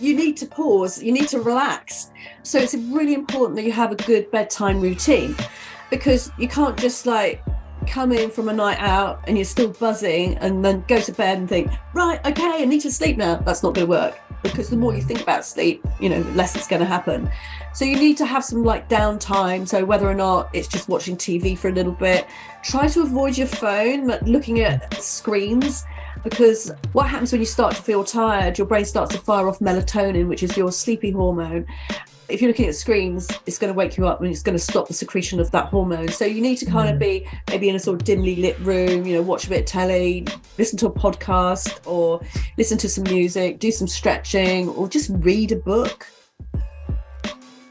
you need to pause, you need to relax. So it's really important that you have a good bedtime routine because you can't just like come in from a night out and you're still buzzing and then go to bed and think, right, okay, I need to sleep now. That's not going to work because the more you think about sleep, you know, the less it's going to happen. So you need to have some like downtime. So whether or not it's just watching TV for a little bit, try to avoid your phone, but looking at screens because what happens when you start to feel tired your brain starts to fire off melatonin which is your sleepy hormone. If you're looking at screens it's going to wake you up and it's going to stop the secretion of that hormone. So you need to kind of mm. be maybe in a sort of dimly lit room you know watch a bit of telly listen to a podcast or listen to some music do some stretching or just read a book.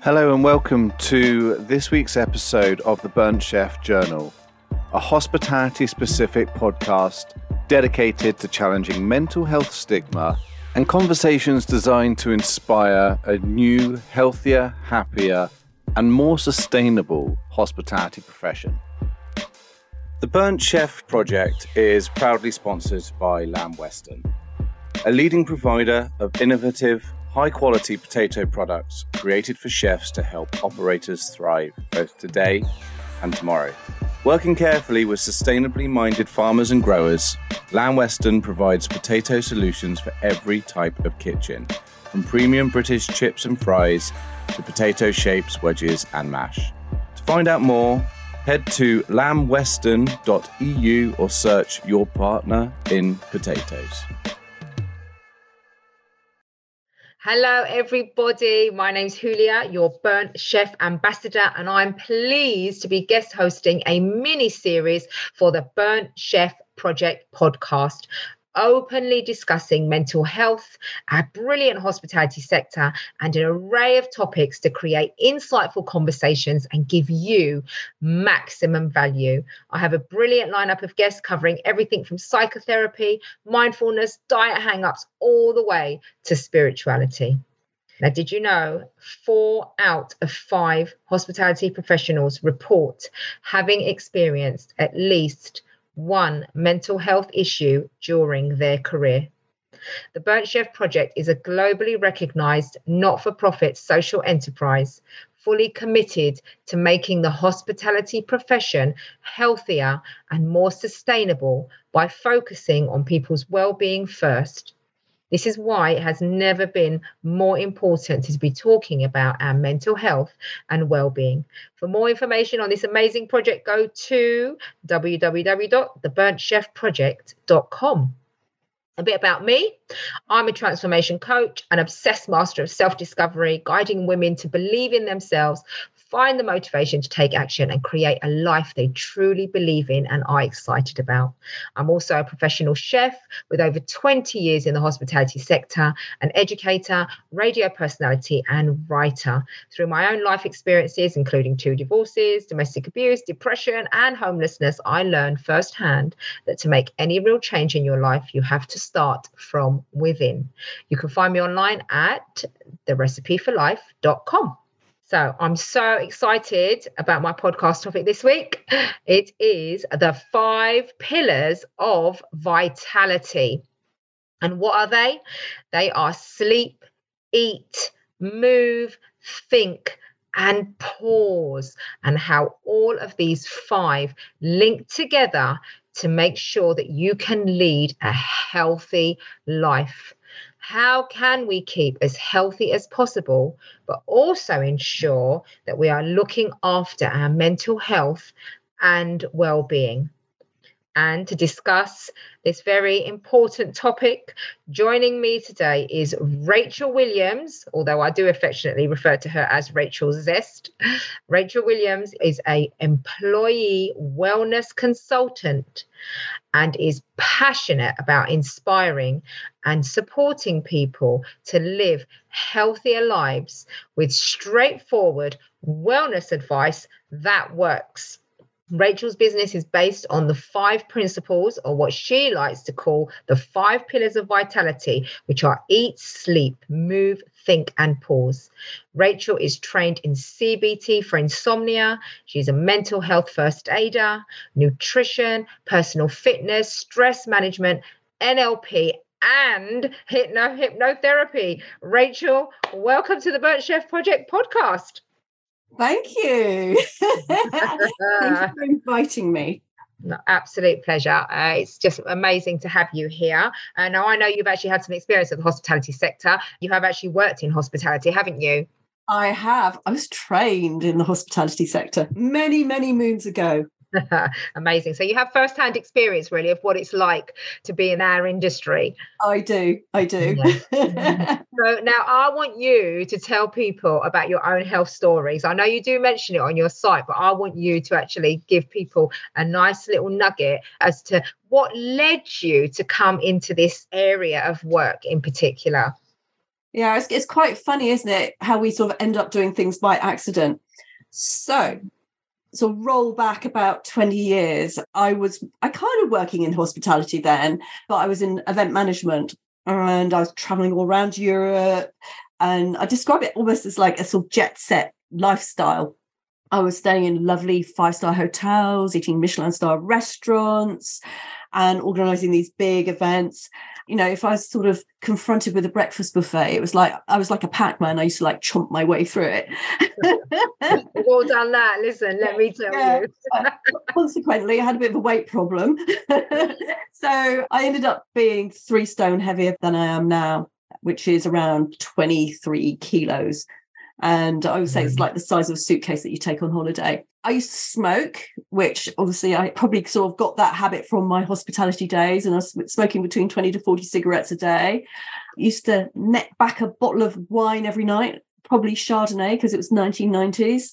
Hello and welcome to this week's episode of the Burnt Chef Journal, a hospitality specific podcast dedicated to challenging mental health stigma and conversations designed to inspire a new, healthier, happier, and more sustainable hospitality profession. The Burnt Chef project is proudly sponsored by Lamb Weston, a leading provider of innovative, high quality potato products created for chefs to help operators thrive both today and tomorrow. Working carefully with sustainably minded farmers and growers, Lamb Weston provides potato solutions for every type of kitchen, from premium British chips and fries to potato shapes, wedges, and mash. To find out more, head to lambweston.eu or search your partner in potatoes. Hello, everybody. My name's Hulya, your Burnt Chef Ambassador, and I'm pleased to be guest hosting a mini series for the Burnt Chef Project podcast openly discussing mental health, our brilliant hospitality sector, and an array of topics to create insightful conversations and give you maximum value. I have a brilliant lineup of guests covering everything from psychotherapy, mindfulness, diet hangups, all the way to spirituality. Now, did you know four out of five hospitality professionals report having experienced at least one mental health issue during their career. The Burnt Chef Project is a globally recognized not for profit social enterprise fully committed to making the hospitality profession healthier and more sustainable by focusing on people's well being first this is why it has never been more important to be talking about our mental health and well-being. For more information on this amazing project, go to www.theburntchefproject.com. A bit about me. I'm a transformation coach, an obsessed master of self discovery, guiding women to believe in themselves, find the motivation to take action and create a life they truly believe in and are excited about. I'm also a professional chef with over 20 years in the hospitality sector, an educator, radio personality, and writer. Through my own life experiences, including two divorces, domestic abuse, depression, and homelessness, I learned firsthand that to make any real change in your life, you have to start from within. You can find me online at therecipeforlife.com. So I'm so excited about my podcast topic this week. It is the five pillars of vitality. And what are they? They are sleep, eat, move, think, and pause, and how all of these five link together to make sure that you can lead a healthy life how can we keep as healthy as possible, but also ensure that we are looking after our mental health and well being? And to discuss this very important topic, joining me today is Rachel Williams, although I do affectionately refer to her as Rachel Zest. Rachel Williams is a employee wellness consultant and is passionate about inspiring and supporting people to live healthier lives with straightforward wellness advice that works. Rachel's business is based on the five principles, or what she likes to call the five pillars of vitality, which are eat, sleep, move, think, and pause. Rachel is trained in CBT for insomnia. She's a mental health first aider, nutrition, personal fitness, stress management, NLP, and hypno hypnotherapy. Rachel, welcome to the Burnt Chef Project podcast. Thank you. Thank you for inviting me. No, absolute pleasure. Uh, it's just amazing to have you here. Uh, now, I know you've actually had some experience in the hospitality sector. You have actually worked in hospitality, haven't you? I have. I was trained in the hospitality sector many, many moons ago. Amazing. So you have first-hand experience really of what it's like to be in our industry. I do. I do. Yeah. Mm-hmm. so now I want you to tell people about your own health stories. I know you do mention it on your site, but I want you to actually give people a nice little nugget as to what led you to come into this area of work in particular. Yeah, it's, it's quite funny, isn't it? How we sort of end up doing things by accident. So, of roll back about 20 years, I was I kind of working in hospitality then, but I was in event management and I was traveling all around Europe. And I describe it almost as like a sort of jet set lifestyle. I was staying in lovely five star hotels, eating Michelin star restaurants, and organizing these big events you know, if I was sort of confronted with a breakfast buffet, it was like I was like a Pac-Man. I used to like chomp my way through it. We've done that. Listen, let me tell yeah. you. Consequently, I had a bit of a weight problem. so I ended up being three stone heavier than I am now, which is around 23 kilos. And I would say it's mm. like the size of a suitcase that you take on holiday. I used to smoke, which obviously I probably sort of got that habit from my hospitality days, and I was smoking between 20 to 40 cigarettes a day. I used to net back a bottle of wine every night, probably Chardonnay because it was 1990s.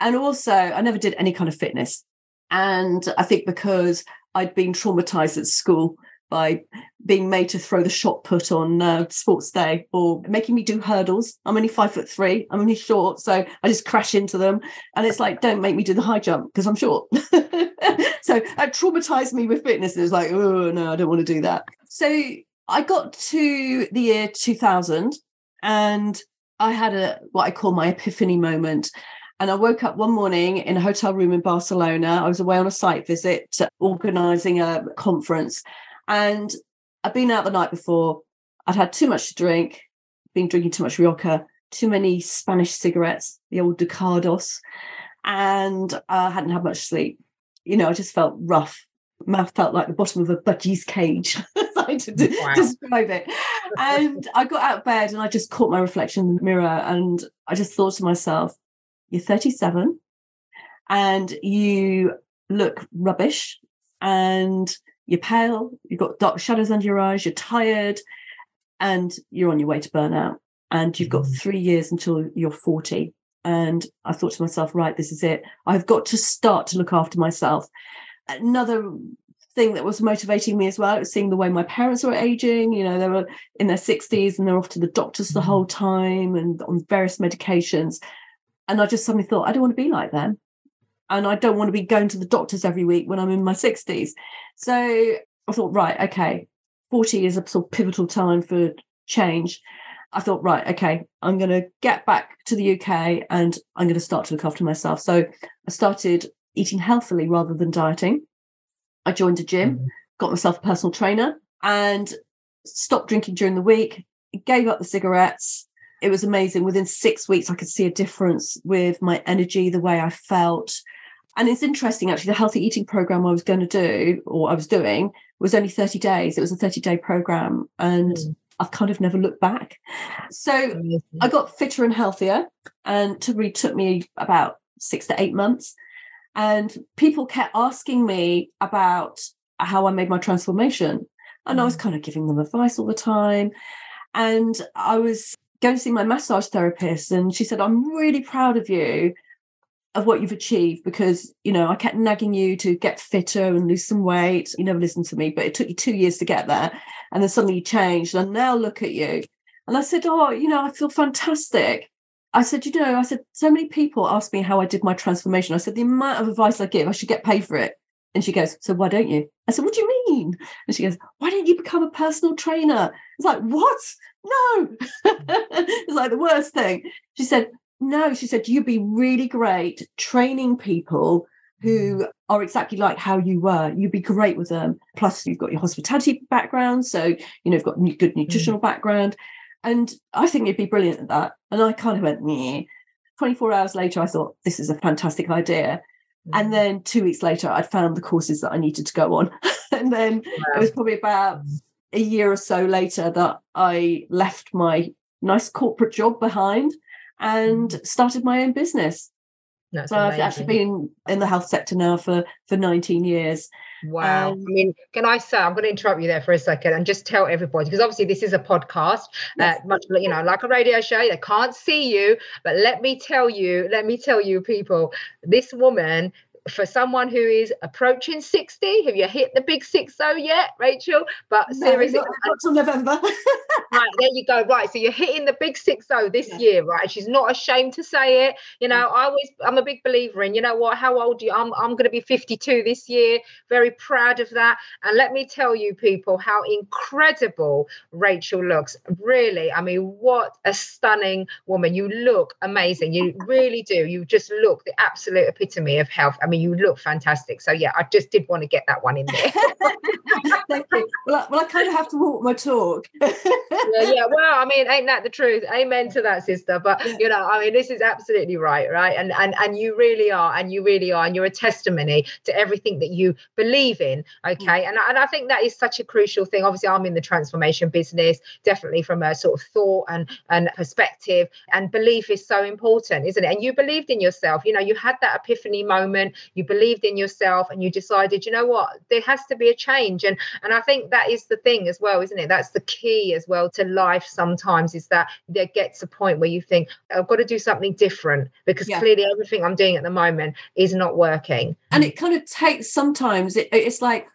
And also, I never did any kind of fitness. And I think because I'd been traumatized at school by being made to throw the shot put on uh, sports day or making me do hurdles. I'm only five foot three. I'm only short, so I just crash into them. And it's like, don't make me do the high jump because I'm short. so that traumatized me with fitness. It was like, oh no, I don't want to do that. So I got to the year 2000 and I had a what I call my epiphany moment. And I woke up one morning in a hotel room in Barcelona. I was away on a site visit, organizing a conference. And I'd been out the night before. I'd had too much to drink, been drinking too much Rioja, too many Spanish cigarettes, the old Ducados, and I hadn't had much sleep. You know, I just felt rough. Mouth felt like the bottom of a budgie's cage. I to wow. describe it. And I got out of bed and I just caught my reflection in the mirror and I just thought to myself, you're 37 and you look rubbish and you're pale, you've got dark shadows under your eyes, you're tired, and you're on your way to burnout. And you've got mm. three years until you're 40. And I thought to myself, right, this is it. I've got to start to look after myself. Another thing that was motivating me as well was seeing the way my parents were aging. You know, they were in their 60s and they're off to the doctors the mm. whole time and on various medications. And I just suddenly thought, I don't want to be like them and I don't want to be going to the doctors every week when I'm in my 60s. So I thought, right, okay, 40 is a sort of pivotal time for change. I thought, right, okay, I'm going to get back to the UK and I'm going to start to look after myself. So I started eating healthily rather than dieting. I joined a gym, mm-hmm. got myself a personal trainer, and stopped drinking during the week, gave up the cigarettes. It was amazing. Within six weeks, I could see a difference with my energy, the way I felt, and it's interesting, actually, the healthy eating program I was going to do, or I was doing, was only 30 days. It was a 30 day program. And mm. I've kind of never looked back. So. I got fitter and healthier, and to really took me about six to eight months. And people kept asking me about how I made my transformation. And mm. I was mm. kind of giving them advice all the time. And I was going to see my massage therapist, and she said, I'm really proud of you of what you've achieved because you know I kept nagging you to get fitter and lose some weight. You never listened to me, but it took you two years to get there, and then suddenly you changed. And now look at you. And I said, oh, you know, I feel fantastic. I said, you know, I said, so many people ask me how I did my transformation. I said, the amount of advice I give, I should get paid for it. And she goes, so why don't you? I said, what do you mean? And she goes, why don't you become a personal trainer? It's like, what? No. it's like the worst thing. She said, no, she said, you'd be really great training people who are exactly like how you were. You'd be great with them. Plus, you've got your hospitality background, so you know you've got good nutritional mm. background, and I think you'd be brilliant at that. And I kind of went, yeah. 24 hours later, I thought this is a fantastic idea. And mm. then two weeks later, I'd found the courses that I needed to go on. and then wow. it was probably about a year or so later that I left my nice corporate job behind and mm. started my own business. That's so amazing. I've actually been in the health sector now for for 19 years. Wow. Um, I mean, can I say, I'm going to interrupt you there for a second and just tell everybody, because obviously this is a podcast, yes. uh, much, you know, like a radio show, they can't see you. But let me tell you, let me tell you, people, this woman for someone who is approaching 60, have you hit the big 60 yet, Rachel? But no, seriously, not, not till November. right, there you go. Right. So you're hitting the big 60 this yeah. year, right? She's not ashamed to say it. You know, mm. I always I'm a big believer in, you know what, how old you I'm I'm gonna be 52 this year. Very proud of that. And let me tell you, people, how incredible Rachel looks. Really, I mean, what a stunning woman. You look amazing. You really do. You just look the absolute epitome of health. I mean, mean, you look fantastic. So yeah, I just did want to get that one in there. Thank you. Well I, well, I kind of have to walk my talk. yeah, yeah. Well, I mean, ain't that the truth? Amen to that, sister. But you know, I mean, this is absolutely right, right? And and and you really are, and you really are, and you're a testimony to everything that you believe in. Okay, mm. and and I think that is such a crucial thing. Obviously, I'm in the transformation business, definitely from a sort of thought and and perspective, and belief is so important, isn't it? And you believed in yourself. You know, you had that epiphany moment you believed in yourself and you decided you know what? There has to be a change. And and i think that is the thing as well isn't it? That's the key as well to life sometimes is that there gets a point where you think i've got to do something different because yeah. clearly everything i'm doing at the moment is not working. And it kind of takes sometimes it, it's like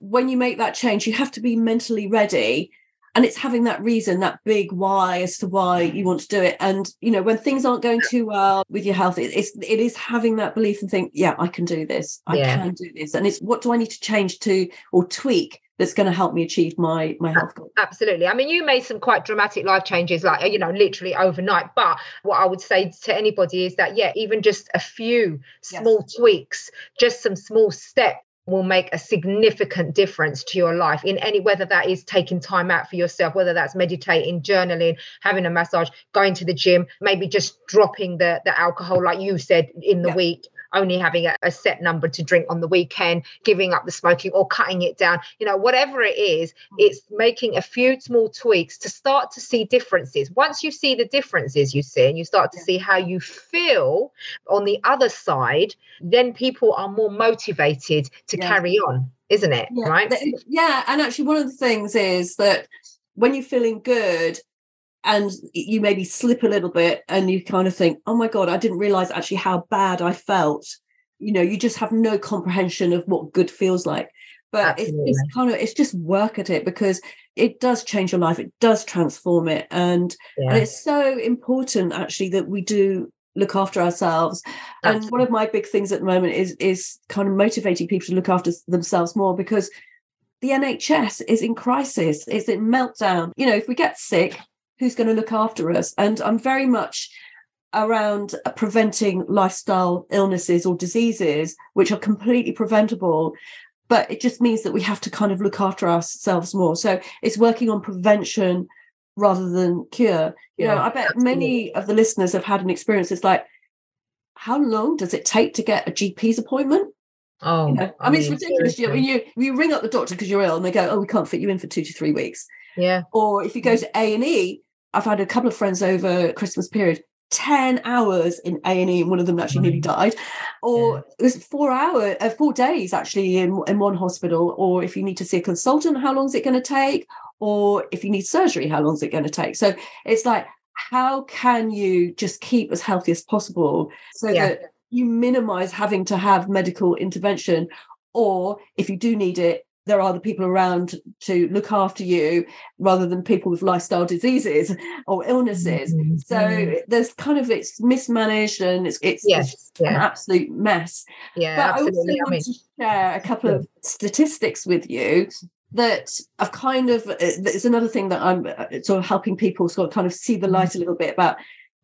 when you make that change you have to be mentally ready and it's having that reason that big why as to why you want to do it. And you know when things aren't going too well with your health it, it's it is having that belief and think yeah i can do this. I yeah. can do this. And it's what do i need to change to or tweak that's going to help me achieve my my health goal? absolutely. I mean you made some quite dramatic life changes like you know literally overnight. But what i would say to anybody is that yeah even just a few small yes. tweaks just some small steps will make a significant difference to your life in any whether that is taking time out for yourself whether that's meditating journaling having a massage going to the gym maybe just dropping the the alcohol like you said in the yeah. week only having a, a, set number to drink on the weekend, giving up the smoking or cutting it down, you know, whatever it is, hmm. it's making a few small tweaks to start to see differences. Once you see the differences you see and you start to see how you feel on the other side, then people are more motivated to yeah. carry on, isn't it? Yeah. Right? Yeah. And actually, one of the things is that when you're feeling good, and you maybe slip a little bit and you kind of think oh my god i didn't realize actually how bad i felt. You know you just have no comprehension of what good feels like. But it's, it's, kind of it's just work at it because it does change your life it does transform it and, yeah. and it's so important actually that we do look after ourselves. Absolutely. and one of my big things at the moment is is kind of motivating people to look after themselves more because the NHS is in crisis it's in meltdown. You know if we get sick who's going to look after us? And I'm very much around uh, preventing lifestyle illnesses or diseases, which are completely preventable. But it just means that we have to kind of look after ourselves more. So it's working on prevention rather than cure. You yeah, know, I bet absolutely. many of the listeners have had an experience. It's like, how long does it take to get a GP's appointment? Oh, you know? I, mean, it's ridiculous. You, I mean, you you ring up the doctor because you're ill, and they go, "Oh, we can't fit you in for two to three weeks." Yeah. Or if you go to A and E, I've had a couple of friends over Christmas period 10 hours in A&E and one of them actually nearly died. Or yeah. it was four hours uh, four days actually in, in one hospital or if you need to see a consultant how long is it going to take? Or if you need surgery how long is it going to take? So it's like how can you just keep as healthy as possible so yeah. that you minimize having to have medical intervention? Or if you do need it there are the people around to look after you rather than people with lifestyle diseases or illnesses mm-hmm. so there's kind of it's mismanaged and it's it's, yes, it's yeah. an absolute mess yeah but absolutely. i also want I mean, to share a couple of statistics with you that I've kind of uh, it's another thing that I'm uh, sort of helping people sort of kind of see the light a little bit about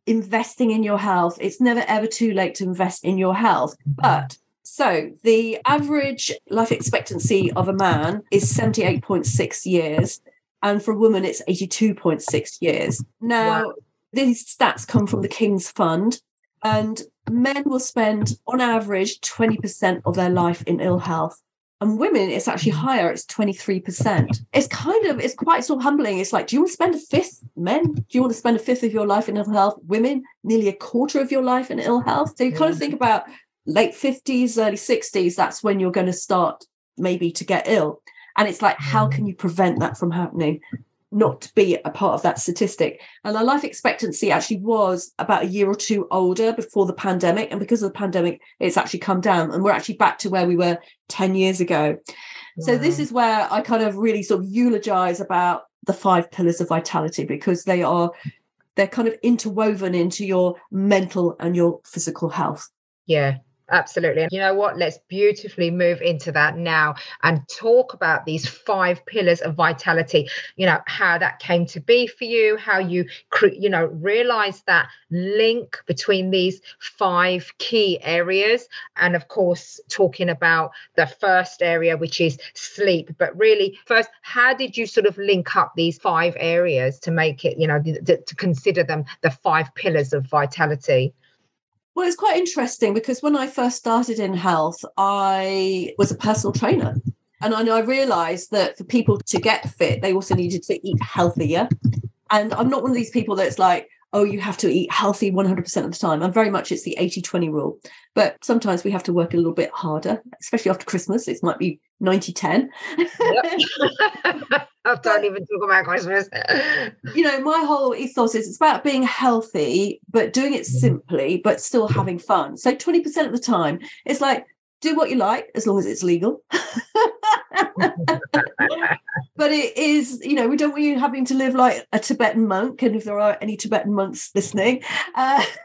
investing in your health. It's never ever too late to invest in your health, mm-hmm. but So, the average life expectancy of a man is 78.6 years, and for a woman, it's 82.6 years. Now, wow. these stats come from the King's Fund, and men will spend, on average, 20% of their life in ill health. And women, it's actually higher, it's 23%. It's kind of, it's quite sort of humbling. It's like, do you want to spend a fifth? Men, do you want to spend a fifth of your life in ill health? Women, nearly a quarter of your life in ill health. So you kind of think about late 50s, early 60s, that's when you're going to start maybe to get ill. And it's like, how can mm. you prevent that from happening? Not to be a part of that statistic. And our life expectancy actually was about a year or two older before the pandemic. And because of the pandemic, it's actually come down. And we're actually back to where we were 10 years ago. Wow. So this is where I kind of really sort of eulogize about the five pillars of vitality because they are they're kind of interwoven into your mental and your physical health. Yeah, Absolutely. And you know what? Let's beautifully move into that now and talk about these five pillars of vitality. You know, how that came to be for you, how you, you know, realize that link between these five key areas. And of course, talking about the first area, which is sleep. But really, first, how did you sort of link up these five areas to make it, you know, to consider them the five pillars of vitality? Well, it's quite interesting because when I first started in health, I was a personal trainer. And I, I realized that for people to get fit, they also needed to eat healthier. And I'm not one of these people that's like, oh, you have to eat healthy 100% of the time. I'm very much, it's the 80 20 rule. But sometimes we have to work a little bit harder, especially after Christmas. It might be 90 10. don't even talk about Christmas. you know, my whole ethos is it's about being healthy, but doing it mm-hmm. simply, but still having fun. So 20% of the time, it's like, do what you like as long as it's legal. but it is, you know, we don't want you having to live like a Tibetan monk. And if there are any Tibetan monks listening, uh,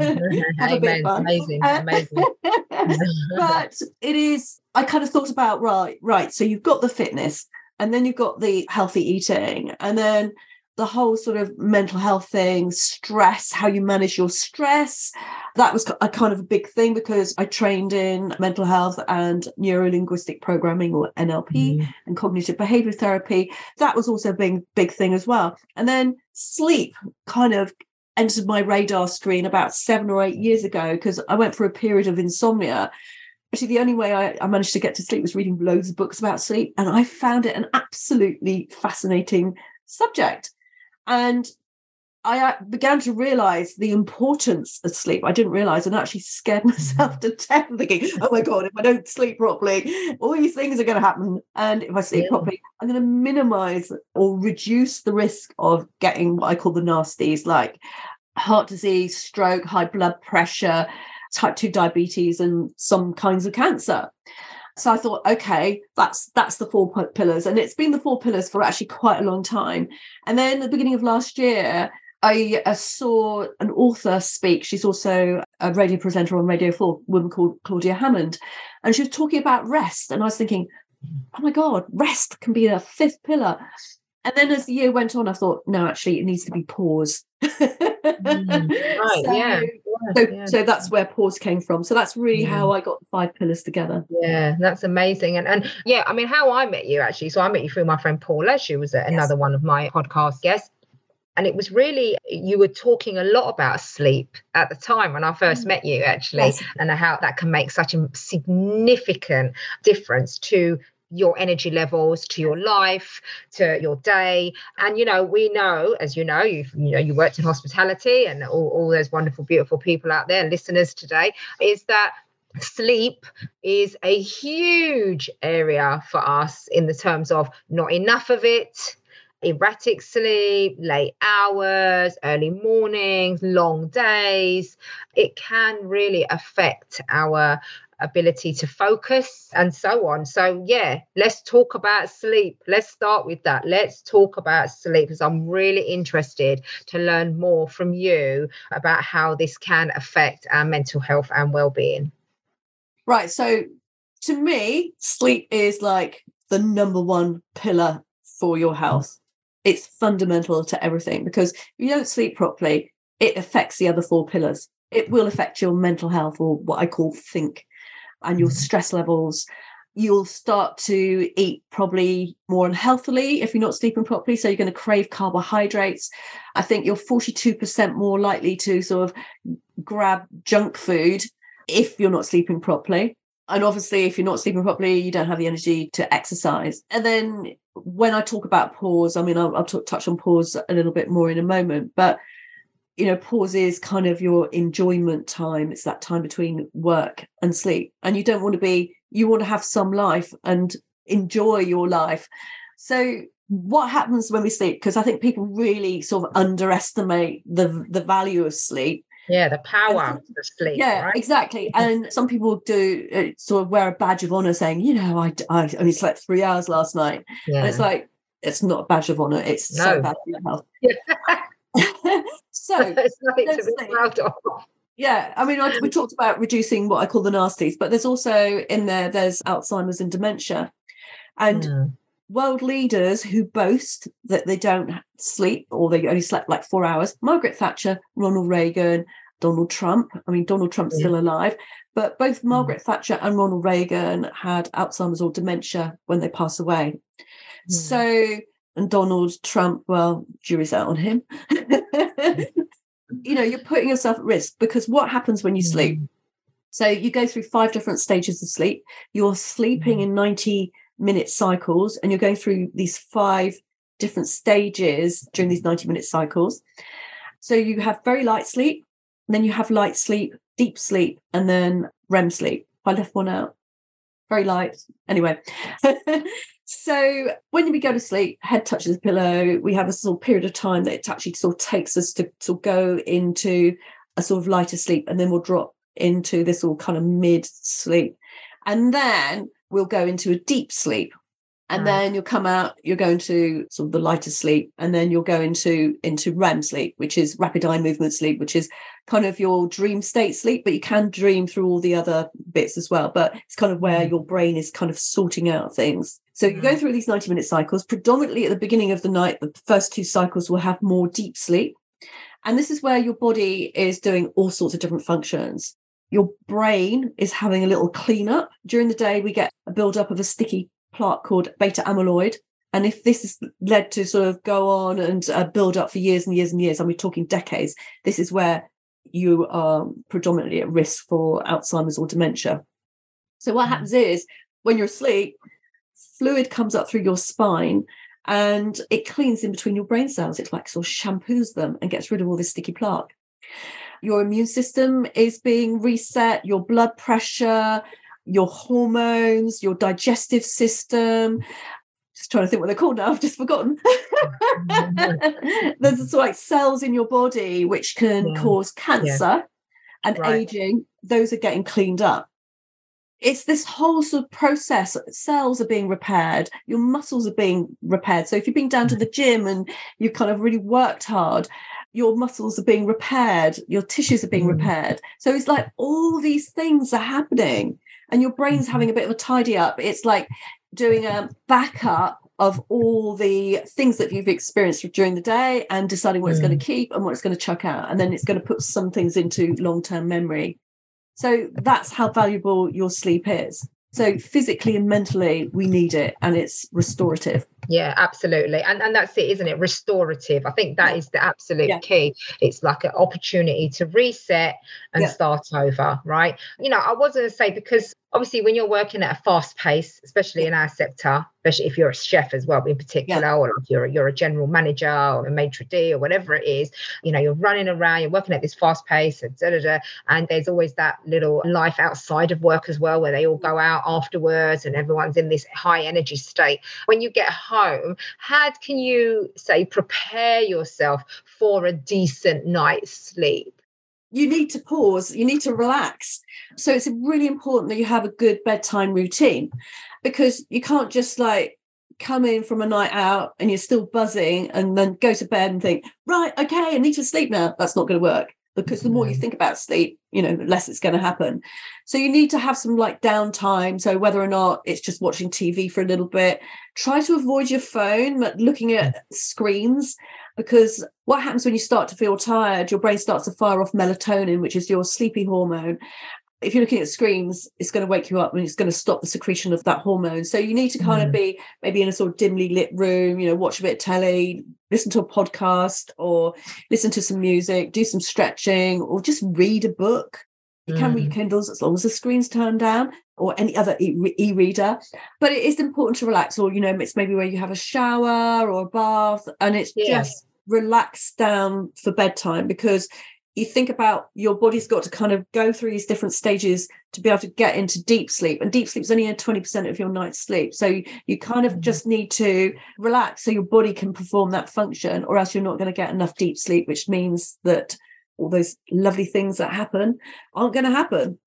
have a bit of fun. Amazing, uh, amazing. but it is, I kind of thought about, right, right. So you've got the fitness and then you've got the healthy eating and then the whole sort of mental health thing, stress, how you manage your stress. That was a kind of a big thing because I trained in mental health and neuro linguistic programming or NLP mm. and cognitive behavior therapy. That was also a big, big thing as well. And then sleep kind of entered my radar screen about seven or eight years ago because I went through a period of insomnia actually the only way I, I, managed to get to sleep was reading loads of books about sleep and i found it an absolutely fascinating subject and I began to realize the importance of sleep. I didn't realize and actually scared myself to death, thinking, oh my God, if I don't sleep properly, all these things are going to happen. And if I sleep yeah. properly, I'm going to minimize or reduce the risk of getting what I call the nasties, like heart disease, stroke, high blood pressure, type 2 diabetes, and some kinds of cancer. So I thought, okay, that's that's the four pillars, and it's been the four pillars for actually quite a long time. And then at the beginning of last year, I uh, saw an author speak. She's also a radio presenter on Radio Four, a woman called Claudia Hammond, and she was talking about rest. And I was thinking, oh my god, rest can be a fifth pillar. And then as the year went on, I thought, no, actually, it needs to be pause. mm, right, so, yeah. So, yeah. so that's where pause came from. So that's really yeah. how I got the five pillars together. Yeah, that's amazing. And and yeah, I mean, how I met you actually. So I met you through my friend Paula. She was yes. another one of my podcast guests. And it was really, you were talking a lot about sleep at the time when I first mm. met you, actually, yes. and how that can make such a significant difference to your energy levels to your life to your day and you know we know as you know you you know you worked in hospitality and all, all those wonderful beautiful people out there listeners today is that sleep is a huge area for us in the terms of not enough of it erratic sleep, late hours, early mornings, long days. It can really affect our ability to focus and so on. So, yeah, let's talk about sleep. Let's start with that. Let's talk about sleep because I'm really interested to learn more from you about how this can affect our mental health and well-being. Right. So, to me, sleep is like the number one pillar for your health. It's fundamental to everything because if you don't sleep properly, it affects the other four pillars. It will affect your mental health or what I call think and your mm-hmm. stress levels you'll start to eat probably more unhealthily if you're not sleeping properly. So you're going to crave carbohydrates. I think you're 42% more likely to sort of grab junk food if you're not sleeping properly. And obviously, if you're not sleeping properly, you don't have the energy to exercise. And then when I talk about pause, I mean, I'll, I'll talk, touch on pause a little bit more in a moment, but you know, pause is kind of your enjoyment time. It's that time between work and sleep. And you don't want to be you want to have some life and enjoy your life. So what happens when we sleep? Because I think people really sort of underestimate the the value of sleep. Yeah, the power of sleep. Yeah, right? exactly. And some people do uh, sort of wear a badge of honor saying, you know, I, I only slept three hours last night. Yeah. And it's like, it's not a badge of honor. It's no. so bad for your health. So it's nothing to be proud of yeah, I mean, I, we talked about reducing what I call the nasties, but there's also in there there's Alzheimer's and dementia, and mm. world leaders who boast that they don't sleep or they only slept like four hours. Margaret Thatcher, Ronald Reagan, Donald Trump. I mean, Donald Trump's yeah. still alive, but both hmm. Margaret mm. Thatcher and Ronald Reagan had Alzheimer's or dementia when they pass away. Mm. So, and Donald Trump, well, jury's out on him. you know you're putting yourself at risk because what happens when you sleep? Mm. so you go through five different stages of sleep. You're sleeping mm. in 90 minute cycles and you're going through these five different stages during these 90 minute cycles. So you have very light sleep then you have light sleep deep sleep and then rem sleep. I left one out. Very light. Anyway So when we go to sleep, head touches the pillow, we have a sort of period of time that it actually sort of takes us to sort of go into a sort of lighter sleep, and then we'll drop into this all kind of mid sleep. And then we'll go into a deep sleep and then you'll come out you're going to sort of the lighter sleep and then you'll go into into rem sleep which is rapid eye movement sleep which is kind of your dream state sleep but you can dream through all the other bits as well but it's kind of where mm. your brain is kind of sorting out things. So you go mm. through these 90 minute cycles. Predominantly at the beginning of the night the first two cycles will have more deep sleep. And this is where your body is doing all sorts of different functions. Your brain is having a little cleanup. During the day we get a build up of a sticky plaque called beta amyloid. And if this is led to sort of go on and uh, build up for years and years and years, and we're talking decades, this is where you are predominantly at risk for Alzheimer's or dementia. So what mm. happens is when you're asleep, fluid comes up through your spine and it cleans in between your brain cells. It like sort of shampoos them and gets rid of all this sticky plaque. Your immune system is being reset, your blood pressure, your hormones, your digestive system. Just trying to think what they're called now. I've just forgotten. There's like cells in your body which can yeah. cause cancer yeah. and right. aging. Those are getting cleaned up. It's this whole sort of process. Cells are being repaired. Your muscles are being repaired. So if you've been down to the gym and you've kind of really worked hard, your muscles are being repaired, your tissues are being mm. repaired. So it's like all these things are happening and your brain's mm-hmm. having a bit of a tidy up. It's like doing a backup of all the things that you've experienced during the day and deciding what mm. it's going to keep and what it's going to chuck out. And then it's going to put some things into long term memory. So that's how valuable your sleep is. So physically and mentally, we need it and it's restorative. Yeah, absolutely. And and that's it, isn't it? Restorative. I think that yeah. is the absolute yeah. key. It's like an opportunity to reset and yeah. start over, right? You know, I was going to say because obviously when you're working at a fast pace especially in our sector especially if you're a chef as well in particular or if you're, you're a general manager or a maitre d or whatever it is you know you're running around you're working at this fast pace and, da, da, da, and there's always that little life outside of work as well where they all go mm. out afterwards and everyone's in this high energy state when you get home how can you say prepare yourself for a decent night's sleep you need to pause, you need to relax. So it's really important that you have a good bedtime routine because you can't just like come in from a night out and you're still buzzing and then go to bed and think, right, okay, I need to sleep now. That's not going to work because the more you think about sleep, you know, the less it's going to happen. So you need to have some like downtime. So whether or not it's just watching TV for a little bit, try to avoid your phone, but looking at mm. screens because what happens when you start to feel tired your brain starts to fire off melatonin which is your sleepy hormone if you're looking at screens, it's going to wake you up and it's going to stop the secretion of that hormone. So you need to kind mm. of be maybe in a sort of dimly lit room, you know, watch a bit of telly, listen to a podcast or listen to some music, do some stretching, or just read a book. You mm. can read mm. Kindles as long as the screen's turned down or any other e reader. But it is important to relax, or, you know, it's maybe where you have a shower or a bath and it's just relax down for bedtime because you think about your body's got to kind of go through these different stages to be able to get into deep sleep and deep sleep is only a 20% of your night's sleep so you kind of mm-hmm. just need to relax so your body can perform that function or else you're not going to get enough deep sleep which means that all those lovely things that happen aren't going to happen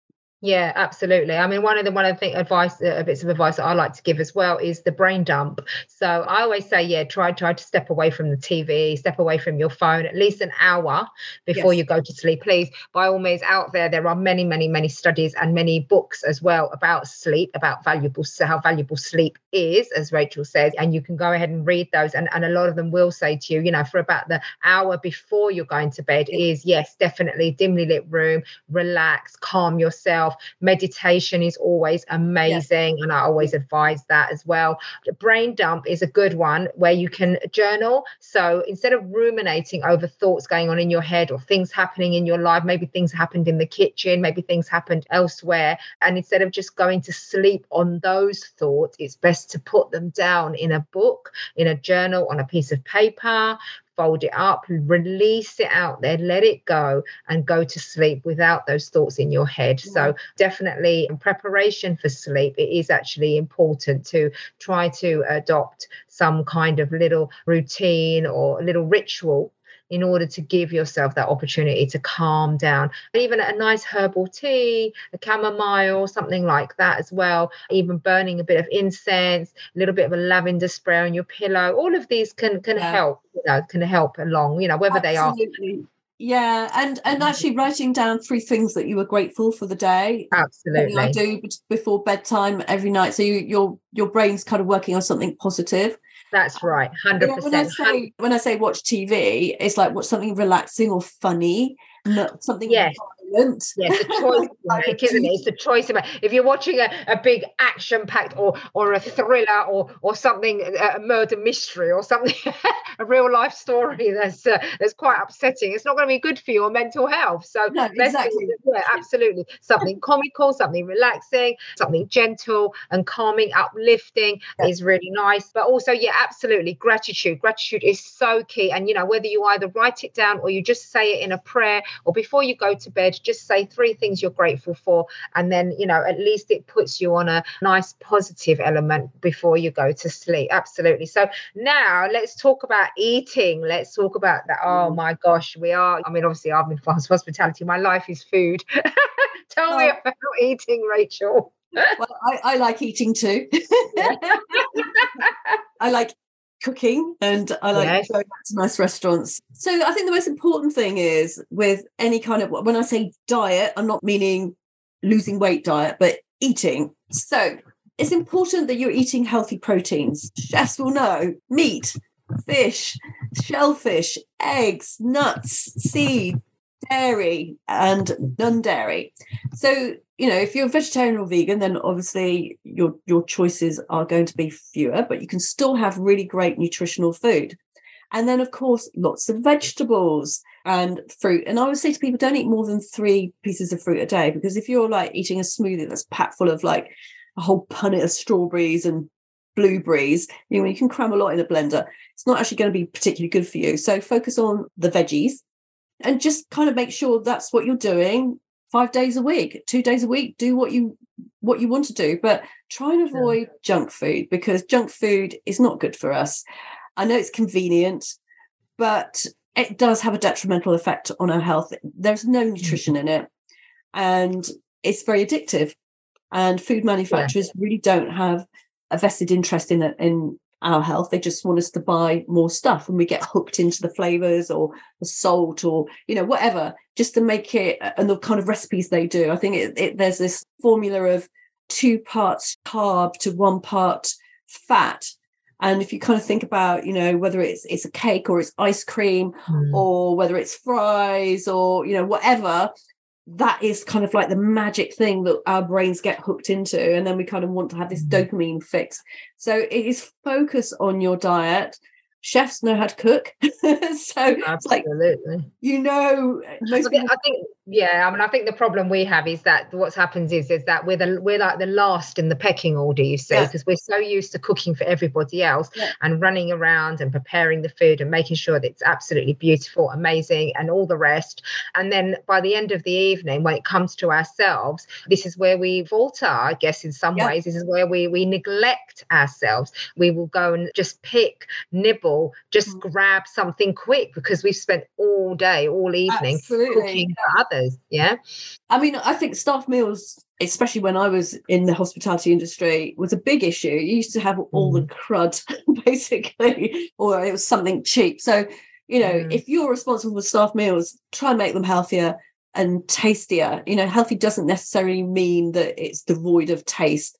yeah, absolutely. I mean, one of the one of the thing, advice, uh, bits of advice that I like to give as well is the brain dump. So I always say, yeah, try try to step away from the TV, step away from your phone at least an hour before yes. you go to sleep. Please, by all means, out there there are many, many, many studies and many books as well about sleep, about valuable how valuable sleep is, as Rachel says, and you can go ahead and read those. And and a lot of them will say to you, you know, for about the hour before you're going to bed is yes, definitely dimly lit room, relax, calm yourself Meditation is always amazing. Yes. And I always advise that as well. The brain dump is a good one where you can journal. So instead of ruminating over thoughts going on in your head or things happening in your life, maybe things happened in the kitchen, maybe things happened elsewhere. And instead of just going to sleep on those thoughts, it's best to put them down in a book, in a journal, on a piece of paper, fold it up, release it out there, let it go, and go to sleep without those thoughts in your head. Mm-hmm. So, definitely in preparation for sleep, it is actually important to try to adopt some kind of little routine or little ritual in order to give yourself that opportunity to calm down. And Even a nice herbal tea, a chamomile, something like that as well. Even burning a bit of incense, a little bit of a lavender spray on your pillow. All of these can can yeah. help. You know, can help along. You know, whether Absolutely. they are yeah, and and mm-hmm. actually writing down three things that you were grateful for the day. Absolutely, I do before bedtime every night. So you, your your brain's kind of working on something positive. That's right, hundred percent. When I say when I say watch TV, it's like watch something relaxing or funny, not something yes violent. Yes, the choice make, isn't it? It's the choice about if you're watching a, a big action packed or or a thriller or or something a murder mystery or something a real life story that's uh, that's quite upsetting. It's not going to be good for your mental health. So no, exactly. yeah, absolutely something comical, something relaxing, something gentle and calming, uplifting yeah. is really nice. But also, yeah, absolutely gratitude. Gratitude is so key. And you know whether you either write it down or you just say it in a prayer or before you go to bed just say three things you're grateful for and then you know at least it puts you on a nice positive element before you go to sleep absolutely so now let's talk about eating let's talk about that oh mm. my gosh we are i mean obviously i'm in fast hospitality my life is food tell oh. me about eating rachel well, I, I, like eating too. I like cooking and I like yes. going to nice restaurants. So I think the most important thing is with any kind of when I say diet, I'm not meaning losing weight diet, but eating. So it's important that you're eating healthy proteins. Chefs will know meat, fish, shellfish, eggs, nuts, seed, dairy, and non dairy. So you know, if you're vegetarian or vegan, then obviously your your choices are going to be fewer, but you can still have really great nutritional food. And then, of course, lots of vegetables and fruit. And I would say to people, don't eat more than three pieces of fruit a day because if you're like eating a smoothie that's packed full of like a whole punnet of strawberries and blueberries, you know, you can cram a lot in a blender. It's not actually going to be particularly good for you. So focus on the veggies and just kind of make sure that's what you're doing five days a week, two days a week, do what you what you want to do, but try and avoid yeah. junk food because junk food is not good for us. I know it's convenient, but it does have a detrimental effect on our health. There's no mm. nutrition in it, and it's very addictive. And food manufacturers yeah. really don't have a vested interest in it in our health. They just want us to buy more stuff and we get hooked into the flavors or the salt or, you know, whatever, just to make it and the kind of recipes they do. I think it, it, there's this formula of two parts carb to one part fat. And if you kind of think about, you know, whether it's it's a cake or it's ice cream mm. or whether it's fries or, you know, whatever, that is kind of like the magic thing that our brains get hooked into and then we kind of want to have this Mm. dopamine fix so it is focus on your diet chefs know how to cook so it's like Absolutely. you know I think, people I think, yeah. I mean, I think the problem we have is that what happens is is that we're the we're like the last in the pecking order. You see, Yeah. because we're so used to cooking for everybody else Yeah. and running around and preparing the food and making sure that it's absolutely beautiful, amazing, and all the rest. And then by the end of the evening, when it comes to ourselves, this is where we falter. I guess in some Yeah. ways, this is where we we neglect ourselves. We will go and just pick, nibble, just Mm. grab something quick because we've spent all day, all evening Absolutely. cooking for others. Yeah. I mean, I think staff meals, especially when I was in the hospitality industry, was a big issue. You used to have all the crud, basically, or it was something cheap. So, you know, Mm. if you're responsible for staff meals, try and make them healthier and tastier. You know, healthy doesn't necessarily mean that it's devoid of taste.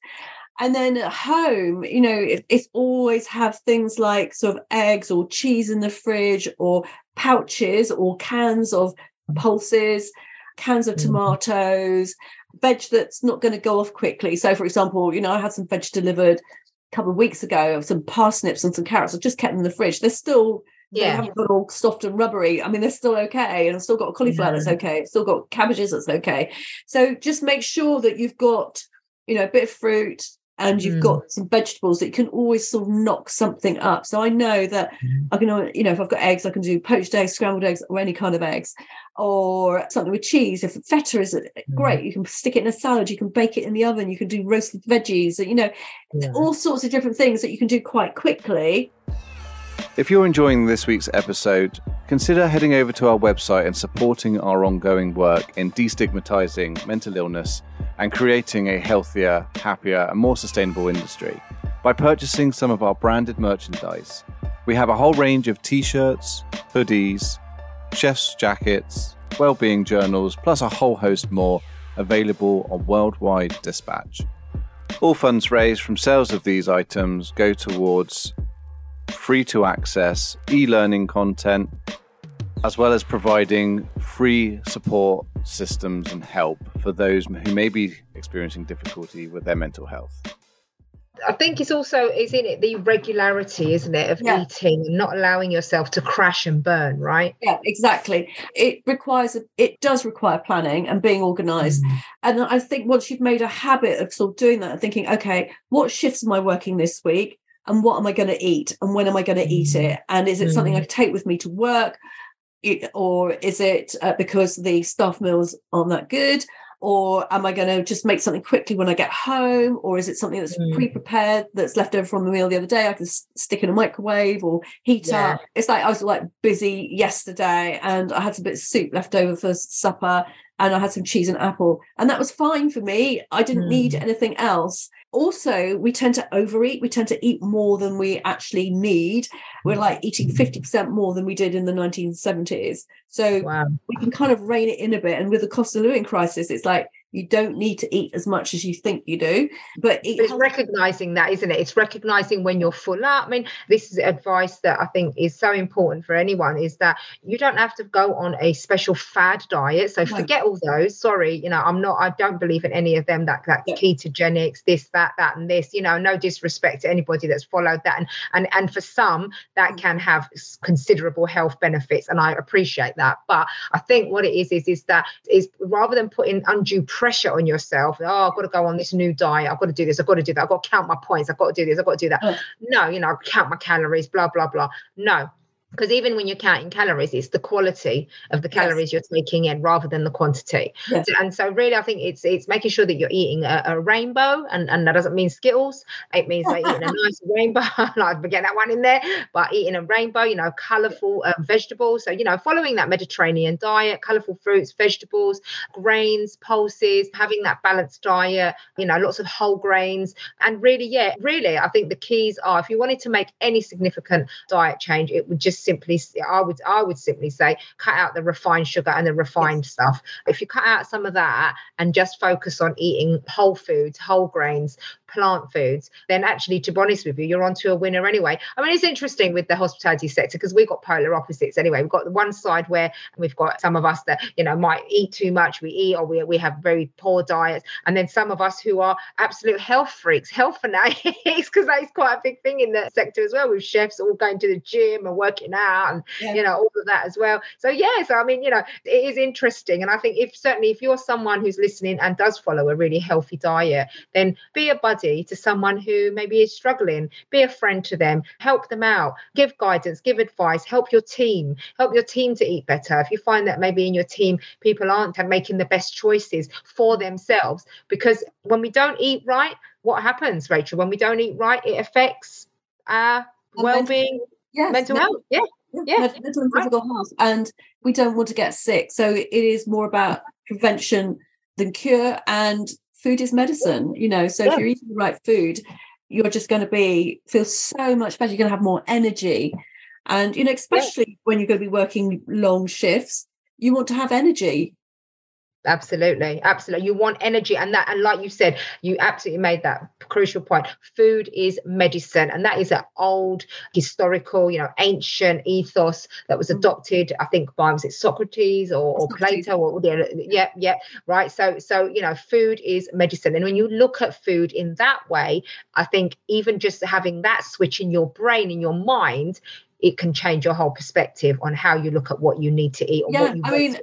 And then at home, you know, it, it's always have things like sort of eggs or cheese in the fridge or pouches or cans of pulses, cans of Mm. tomatoes, veg that's not going to go off quickly. So, for example, you know, I had some veg delivered a couple of weeks ago of some parsnips and some carrots. I just kept them in the fridge. They're still yeah. they haven't got all soft and rubbery. I mean, they're still okay. And I've still got a cauliflower that's okay. I've still got cabbages that's okay. So just make sure that you've got, you know, a bit of fruit and you've Mm. got some vegetables that you can always sort of knock something up. So I know that Mm. I can, you know, if I've got eggs, I can do poached eggs, scrambled eggs, or any kind of eggs, or something with cheese. If feta is uh, Mm. great, you can stick it in a salad, you can bake it in the oven, you can do roasted veggies, you know, Yeah. all sorts of different things that you can do quite quickly. If you're enjoying this week's episode, consider heading over to our website and supporting our ongoing work in destigmatizing mental illness and creating a healthier, happier, and more sustainable industry by purchasing some of our branded merchandise. We have a whole range of t shirts, hoodies, chef's jackets, well-being journals, plus a whole host more available on Worldwide Dispatch. All funds raised from sales of these items go towards free to access e learning content, as well as providing free support systems and help for those who may be experiencing difficulty with their mental health. I think it's also is in it the regularity, isn't it, of Yeah. eating and not allowing yourself to crash and burn, right? Yeah, exactly. It requires it does require planning and being organized. And I think once you've made a habit of sort of doing that and thinking, okay, what shifts am I working this week? And what am I going to eat? And when am I going to eat Mm. it? And is it something I Mm. can take with me to work? Or is it uh, because the staff meals aren't that good? Or am I going to just make something quickly when I get home? Or is it something that's Mm. pre prepared that's left over from the meal the other day? I can stick in a microwave or heat Yeah. up. It's like I was like busy yesterday and I had some bit of soup left over for supper and I had some cheese and apple. And that was fine for me. I didn't need Mm. anything else. Also, we tend to overeat. We tend to eat more than we actually need. We're mm. like eating 50% more than we did in the 1970s. So Wow. we can kind of rein it in a bit. And with the cost of living crisis, it's like you don't need to eat as much as you think you do. But it's healthy. recognizing that, isn't it? It's recognizing when you're full up. I mean, this is advice that I think is so important for anyone is that you don't have to go on a special fad diet. So No. forget all those. Sorry, you know, I'm not, I don't believe in any of them that that Yeah. ketogenics, this, that, that, and this, you know, no disrespect to anybody that's followed that. And and and for some, that Mm. can have considerable health benefits. And I appreciate that. But I think what it is is is that is rather than putting undue pressure on yourself, oh, I've got to go on this new diet, I've got to do this, I've got to do that, I've got to count my points, I've got to do this, I've got to do that. Uh. No, you know, count my calories, blah, blah, blah. No. Because even when you're counting calories, it's the quality of the Yes. calories you're taking in rather than the quantity. Yes. And so, really, I think it's it's making sure that you're eating a, a rainbow, and, and that doesn't mean Skittles. It means like eating a nice rainbow. like forget that one in there, but eating a rainbow, you know, colourful um, vegetables. So you know, following that Mediterranean diet, colourful fruits, vegetables, grains, pulses, having that balanced diet. You know, lots of whole grains, and really, yeah, really, I think the keys are if you wanted to make any significant diet change, it would just simply, I would, I would simply say, cut out the refined sugar and the refined stuff. If you cut out some of that and just focus on eating whole foods, whole grains, plant foods, then actually, to be honest with you, you're onto a winner anyway. I mean, it's interesting with the hospitality sector because we've got polar opposites anyway. We've got the one side where we've got some of us that, you know, might eat too much, we eat, or we, we have very poor diets. And then some of us who are absolute health freaks, health fanatics, because that is quite a big thing in the sector as well, with chefs all going to the gym and working out and, yeah. you know, all of that as well. So, yeah, so I mean, you know, it is interesting. And I think if certainly if you're someone who's listening and does follow a really healthy diet, then be a buddy to someone who maybe is struggling, be a friend to them, help them out, give guidance, give advice, help your team, help your team to eat better. If you find that maybe in your team people aren't making the best choices for themselves, because when we don't eat right, what happens, Rachel? When we don't eat right, it affects our well-being, mental, yes, mental health. Yeah. Yeah, mental and physical health, and we don't want to get sick. So it is more about prevention than cure, and food is medicine. You know, so yeah. if you're eating the right food, you're just going to be feel so much better. You're going to have more energy, and you know, especially yeah. when you're going to be working long shifts, you want to have energy absolutely absolutely. You want energy and that and like you said you absolutely made that crucial point. Food is medicine and that is an old historical you know ancient ethos that was mm. adopted i think by was it socrates or, or plato or yeah yeah yeah right? So so you know food is medicine. And when you look at food in that way i think even just having that switch in your brain in your mind it can change your whole perspective on how you look at what you need to eat or yeah, what you I mean,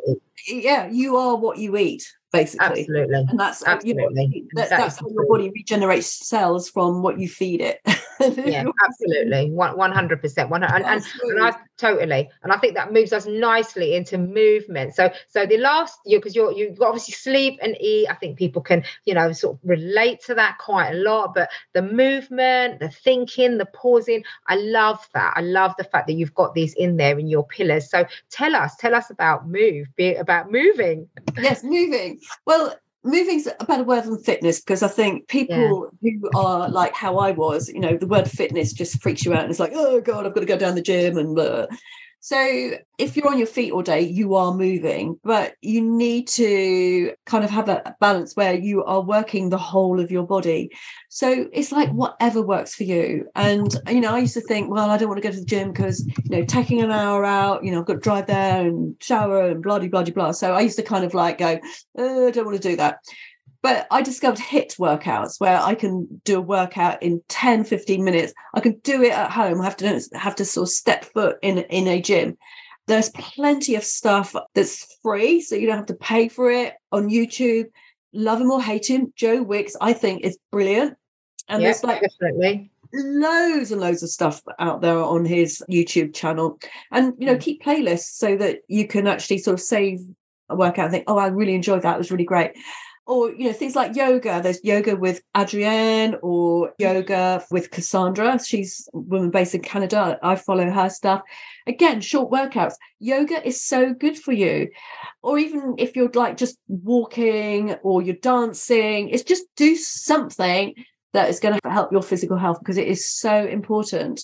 yeah, you are what you eat basically. Absolutely. And that's absolutely you know, that, that's how your body regenerates cells from what you feed it. yeah, absolutely. One hundred percent. One and, and, and I totally and I think that moves us nicely into movement. So so the last you because you're you've got obviously sleep and eat. I think people can, you know, sort of relate to that quite a lot. But the movement, the thinking, the pausing, I love that. I love the fact that you've got these in there in your pillars. So tell us, tell us about move, be about moving. Yes, moving. Well, moving's a better word than fitness because I think people yeah. who are like how I was, you know, the word fitness just freaks you out and it's like, oh God, I've got to go down the gym and blah. So if you're on your feet all day, you are moving, but you need to kind of have a balance where you are working the whole of your body. So it's like whatever works for you. And you know, I used to think, well, I don't want to go to the gym because you know, taking an hour out, you know, I've got to drive there and shower and blah blah blah. So I used to kind of like go, oh, I don't want to do that. But I discovered HIIT workouts where I can do a workout in 10, 15 minutes. I can do it at home. I have to have to sort of step foot in, in a gym. There's plenty of stuff that's free, so you don't have to pay for it on YouTube. Love him or hate him, Joe Wicks, I think is brilliant. And there's like definitely loads and loads of stuff out there on his YouTube channel. And you know, mm. keep playlists so that you can actually sort of save a workout and think, oh, I really enjoyed that. It was really great or you know things like yoga. There's yoga with Adriene or yoga with Kassandra. She's a woman based in canada. I follow her stuff. Again short workouts. Yoga is so good for you. Or even if you're like just walking or you're dancing it's just do something that is going to help your physical health because it is so important.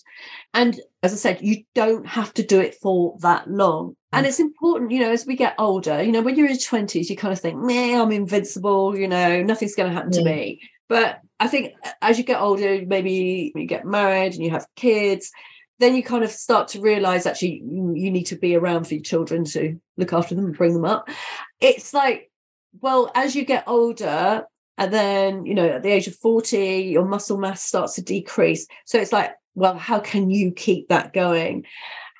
And as i said you don't have to do it for that long and it's important, you know, as we get older, you know, when you're in your 20s, you kind of think, man, I'm invincible, you know, nothing's going to happen yeah. to me. But I think uh, as you get older, maybe you get married and you have kids, then you kind of start to realize actually you need to be around for your children to look after them and bring them up. It's like, well, as you get older, and then, you know, at the age of 40, your muscle mass starts to decrease. So it's like, well, how can you keep that going?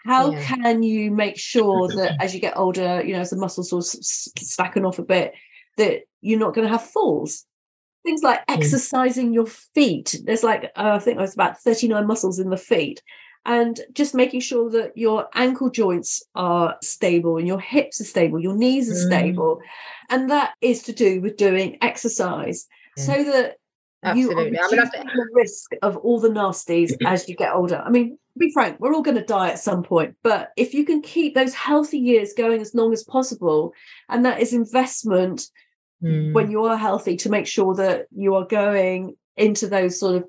How yeah. can you make sure that as you get older you know as the muscles sort of slacken off a bit that you're not going to have falls things like exercising your feet there's like uh, i think there's about 39 muscles in the feet and just making sure that your ankle joints are stable and your hips are stable your knees are mm. stable and that is to do with doing exercise yeah. so that Absolutely. you are I mean, the risk of all the nasties as you get older. I mean, be frank, we're all going to die at some point, but if you can keep those healthy years going as long as possible, and that is investment mm. when you are healthy to make sure that you are going into those sort of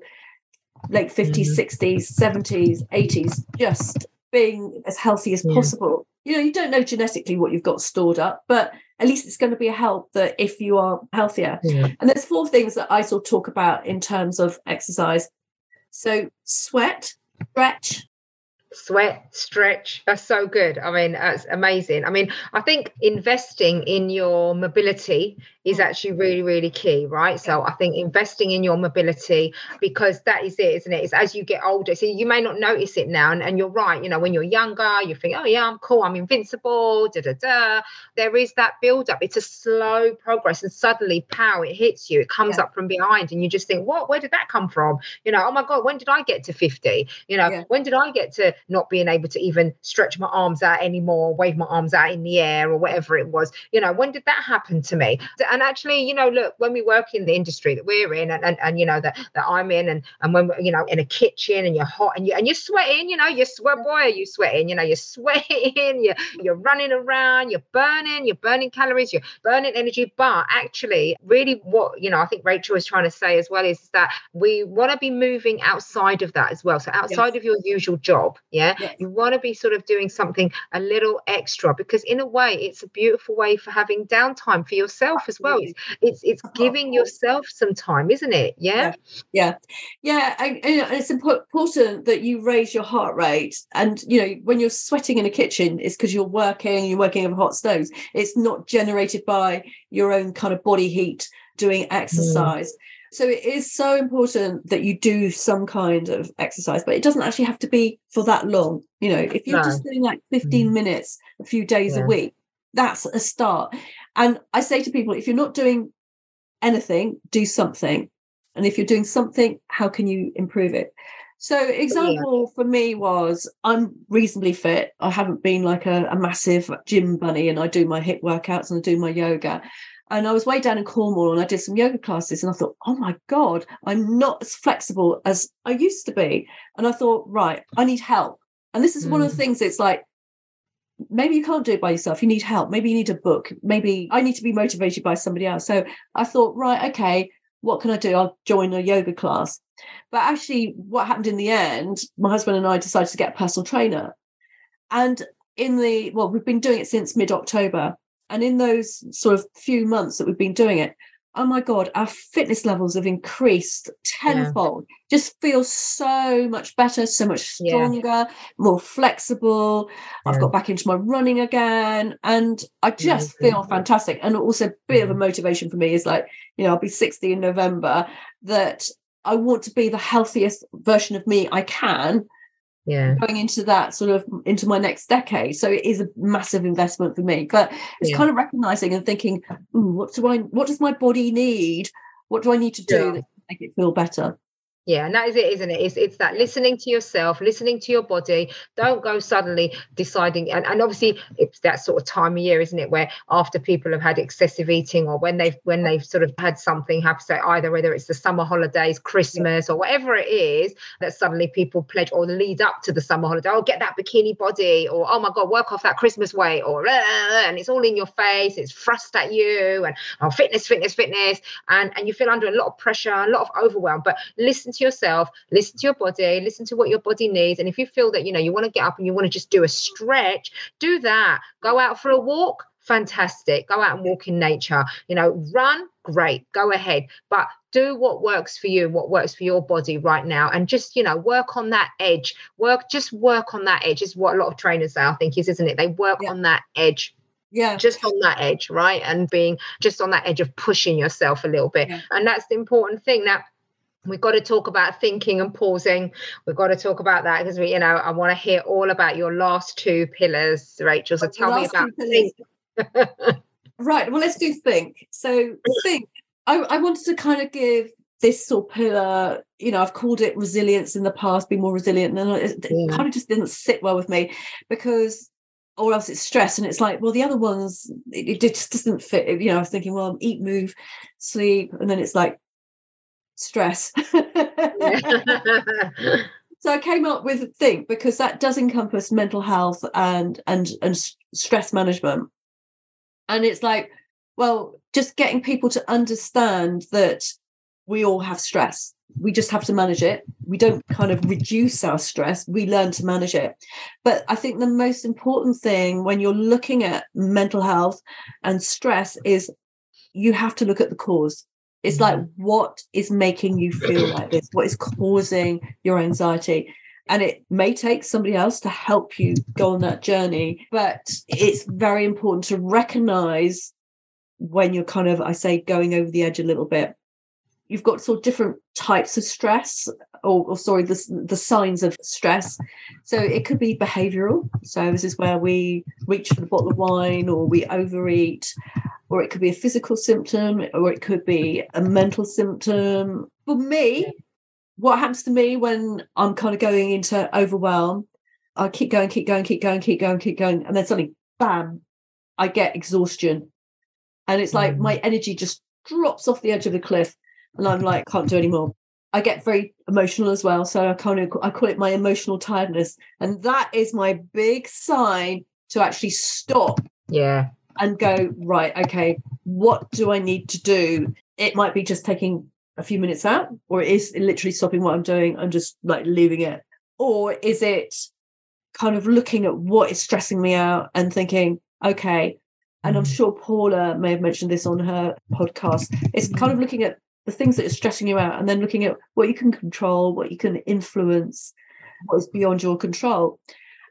late 50s, mm. 60s, 70s, 80s, just being as healthy as yeah. possible. You know, you don't know genetically what you've got stored up, but at least it's going to be a help that if you are healthier. Yeah. And there's four things that I sort of talk about in terms of exercise. So sweat, stretch, sweat stretch that's so good. I mean that's amazing. I mean i think investing in your mobility is actually really really key right? So i think investing in your mobility because that is it isn't it? It's as you get older so you may not notice it now and, and you're right you know when you're younger you think oh yeah i'm cool i'm invincible da da da. There is that build up it's a slow progress and suddenly pow it hits you. It comes Yeah. up from behind and you just think what? Where did that come from? You know oh my god when did i get to 50 you know Yeah. when did i get to not being able to even stretch my arms out anymore wave my arms out in the air or whatever it was. You know when did that happen to me? And actually you know look when we work in the industry that we're in and, and, and you know that, that i'm in and and when we're, you know in a kitchen and you're hot and you and you're sweating you know you're sweat boy are you sweating? You know you're sweating you're you're running around you're burning you're burning calories you're burning energy. But actually really what you know i think rachel is trying to say as well is that we want to be moving outside of that as well. So outside of your usual job yeah? Yes. you want to be sort of doing something a little extra because in a way it's a beautiful way for having downtime for yourself as well. It's it's, it's Oh, giving yourself some time isn't it? Yeah? Yeah. yeah. And, and it's important that you raise your heart rate and you know when you're sweating in a kitchen it's because you're working you're working over hot stoves. It's not generated by your own kind of body heat doing mm. exercise so it is so important that you do some kind of exercise but it doesn't actually have to be for that long. You know if you're No. just doing like 15 mm. minutes a few days Yeah. a week that's a start. And i say to people if you're not doing anything do something. And if you're doing something how can you improve it? So example for me was i'm reasonably fit. I haven't been like a, a massive gym bunny and i do my hip workouts and i do my yoga and i was way down in cornwall and i did some yoga classes and i thought oh my god i'm not as flexible as i used to be. And i thought right i need help. And this is one of the Mm. things it's like maybe you can't do it by yourself you need help. Maybe you need a book. Maybe i need to be motivated by somebody else. So i thought right okay what can i do? I'll join a yoga class. But actually what happened in the end my husband and i decided to get a personal trainer. And in the well we've been doing it since mid-october and in those sort of few months that we've been doing it oh my god our fitness levels have increased tenfold. Just feel so much better so much Yeah. stronger more flexible. I've got back into my running again and i just feel fantastic. And also a bit of a Mhm. motivation for me is like you know i'll be 60 in november that i want to be the healthiest version of me i can yeah going into that sort of into my next decade so it is a massive investment for me but it's Yeah. kind of recognizing and thinking "Ooh, what do i what does my body need what do i need to do Yeah. that make it feel better Yeah, and that is it, isn't it? It's it's that listening to yourself, listening to your body. Don't go suddenly deciding, and, and obviously it's that sort of time of year, isn't it, where after people have had excessive eating or when they've when they've sort of had something happen, so either whether it's the summer holidays, Christmas, or whatever it is, that suddenly people pledge or lead up to the summer holiday, oh get that bikini body, or oh my god, work off that Christmas weight, or and it's all in your face, it's thrust at you, and oh fitness, fitness, fitness, and and you feel under a lot of pressure, a lot of overwhelm. But listen to yourself, listen to your body, listen to what your body needs. And if you feel that you know you want to get up and you want to just do a stretch, do that. Go out for a walk, fantastic. Go out and walk in nature. You know, run, great, go ahead. But do what works for you, what works for your body right now. And just, you know, work on that edge. Work, just work on that edge is what a lot of trainers say, I think, is isn't it? They work Yeah. on that edge yeah just on that edge, right? And being just on that edge of pushing yourself a little bit. Yeah. And that's the important thing. Now, we've got to talk about thinking and pausing. We've got to talk about that because we, you know, I want to hear all about your last two pillars, Rachel. So tell me about think. right well let's do think so think I, I wanted to kind of give this sort of pillar you know i've called it resilience in the past be more resilient and it, it kind of just didn't sit well with me because or else it's stress and it's like well the other ones it, it just doesn't fit you know i was thinking well eat move sleep and then it's like stress so i came up with think because that does encompass mental health and and and stress management and it's like well just getting people to understand that we all have stress we just have to manage it. We don't kind of reduce our stress, we learn to manage it. But I think the most important thing when you're looking at mental health and stress is you have to look at the cause. It's like, what is making you feel like this? What is causing your anxiety? And it may take somebody else to help you go on that journey, but it's very important to recognize when you're kind of, I say, going over the edge a little bit you've got sort of different types of stress or, or, sorry the, the signs of stress. So it could be behavioral. So this is where we reach for the bottle of wine or we overeat or it could be a physical symptom or it could be a mental symptom. For me what happens to me when i'm kind of going into overwhelm i keep going keep going keep going keep going keep going and then suddenly bam i get exhaustion. And it's like mm. my energy just drops off the edge of the cliff and I'm like, can't do anymore. I get very emotional as well. So I kind of I call it my emotional tiredness. And that is my big sign to actually stop. Yeah. And go, right, okay, what do I need to do? It might be just taking a few minutes out, or it is literally stopping what I'm doing and just like leaving it. Or is it kind of looking at what is stressing me out and thinking, okay, and I'm mm. sure Paula may have mentioned this on her podcast. It's kind of looking at the things that are stressing you out and then looking at what you can control what you can influence what is beyond your control.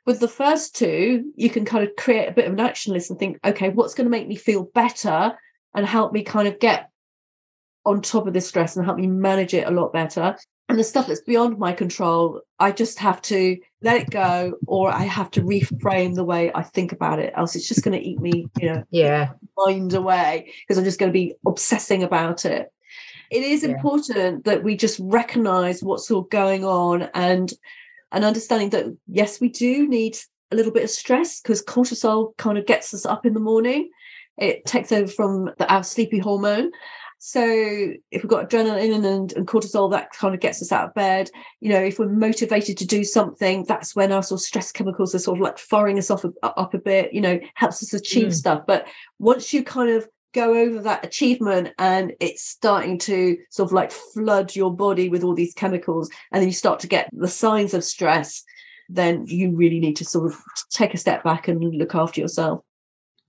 With the first two you can kind of create a bit of an action list and think okay what's going to make me feel better and help me kind of get on top of this stress and help me manage it a lot better? And the stuff that's beyond my control i just have to let it go or i have to reframe the way i think about it else it's just going to eat me you know yeah. mind away because i'm just going to be obsessing about it it is yeah. important that we just recognize what's all going on and and understanding that yes we do need a little bit of stress because cortisol kind of gets us up in the morning it takes over from the, our sleepy hormone so if we've got adrenaline and, and cortisol that kind of gets us out of bed you know if we're motivated to do something that's when our sort of stress chemicals are sort of like firing us off a, up a bit you know helps us achieve mm. stuff but once you kind of go over that achievement and it's starting to sort of like flood your body with all these chemicals and then you start to get the signs of stress then you really need to sort of take a step back and look after yourself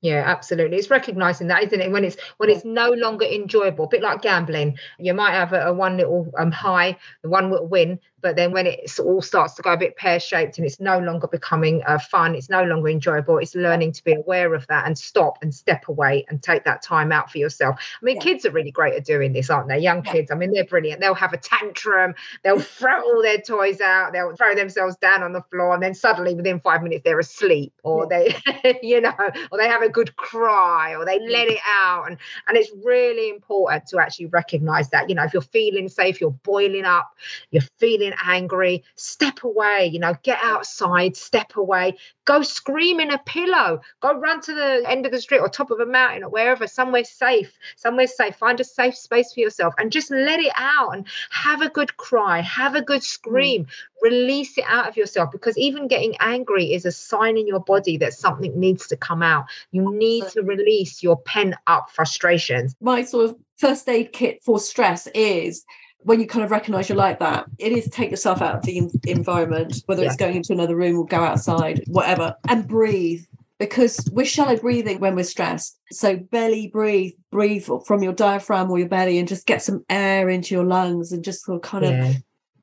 yeah, absolutely. It's recognizing that, isn't it? When it's when it's no longer enjoyable, a bit like gambling. You might have a, a one little um high, the one little win, but then when it all starts to go a bit pear shaped and it's no longer becoming uh, fun, it's no longer enjoyable, it's learning to be aware of that and stop and step away and take that time out for yourself. I mean, yeah. kids are really great at doing this, aren't they? Young yeah. kids, I mean, they're brilliant. They'll have a tantrum, they'll throw all their toys out, they'll throw themselves down on the floor, and then suddenly within five minutes they're asleep, or yeah. they, you know, or they have a good cry, or they let it out. And, and it's really important to actually recognize that, you know, if you're feeling safe, you're boiling up, you're feeling angry, step away, you know, get outside, step away, go scream in a pillow, go run to the end of the street or top of a mountain or wherever, somewhere safe, somewhere safe, find a safe space for yourself and just let it out and have a good cry, have a good scream, mm. Release it out of yourself because even getting angry is a sign in your body that something needs to come out. You need to release your pent up frustrations. My sort of first aid kit for stress is when you kind of recognize you're like that, it is take yourself out of the environment, whether yeah. it's going into another room or go outside, whatever, and breathe because we're shallow breathing when we're stressed. So belly breathe, breathe from your diaphragm or your belly and just get some air into your lungs and just sort of kind yeah.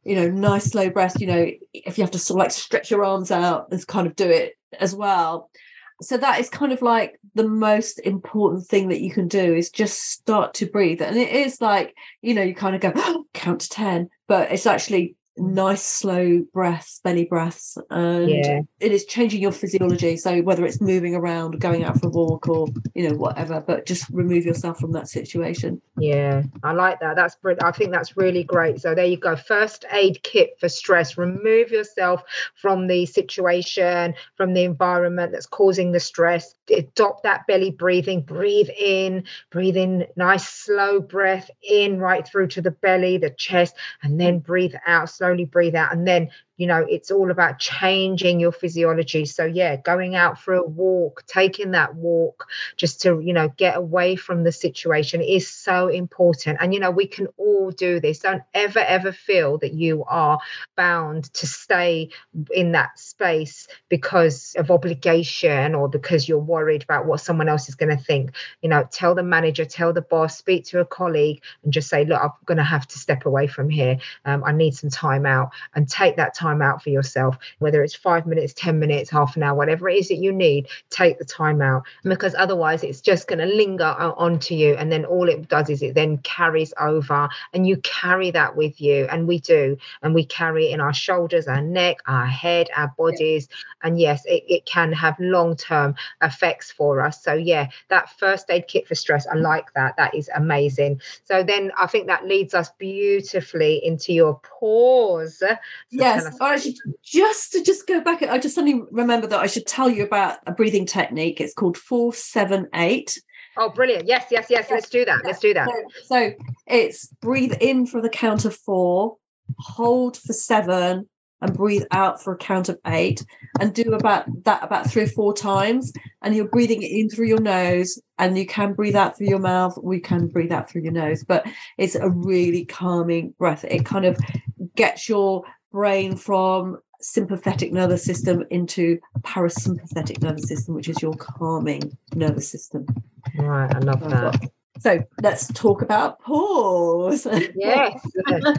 You know, nice slow breath. You know, if you have to sort of like stretch your arms out and kind of do it as well so that is kind of like the most important thing that you can do is just start to breathe and it is like you know you kind of go oh, count to 10 but it's actually nice slow breaths belly breaths and yeah. it is changing your physiology. So whether it's moving around going out for a walk or you know whatever but just remove yourself from that situation. Yeah i like that. That's brilliant i think that's really great. So there you go. First aid kit for stress. Remove yourself from the situation from the environment that's causing the stress adopt that belly breathing breathe in breathe in nice slow breath in right through to the belly the chest and then breathe out slowly breathe out and then you know it's all about changing your physiology. So yeah going out for a walk taking that walk just to you know get away from the situation is so important. And you know we can all do this. Don't ever ever feel that you are bound to stay in that space because of obligation or because you're worried about what someone else is going to think. You know tell the manager tell the boss speak to a colleague and just say look i'm going to have to step away from here. Um, i need some time out and take that time out for yourself whether it's five minutes ten minutes half an hour whatever it is that you need take the time out. Because otherwise it's just going to linger onto you and then all it does is it then carries over and you carry that with you and we do. And we carry it in our shoulders our neck our head our bodies and yes it, it can have long-term effects for us. So yeah that first aid kit for stress i like that. That is amazing. So then i think that leads us beautifully into your pause. So yes I should just to just go back i just suddenly remember that i should tell you about a breathing technique it's called 478 Oh, brilliant. Yes, yes, yes. Let's do that. Let's do that. So, so, it's breathe in for the count of four, hold for seven, and breathe out for a count of eight and do about that about three or four times and you're breathing in through your nose and you can breathe out through your mouth we can breathe out through your nose but it's a really calming breath it kind of gets your brain from sympathetic nervous system into parasympathetic nervous system which is your calming nervous system right i love that so let's talk about pause. Yes.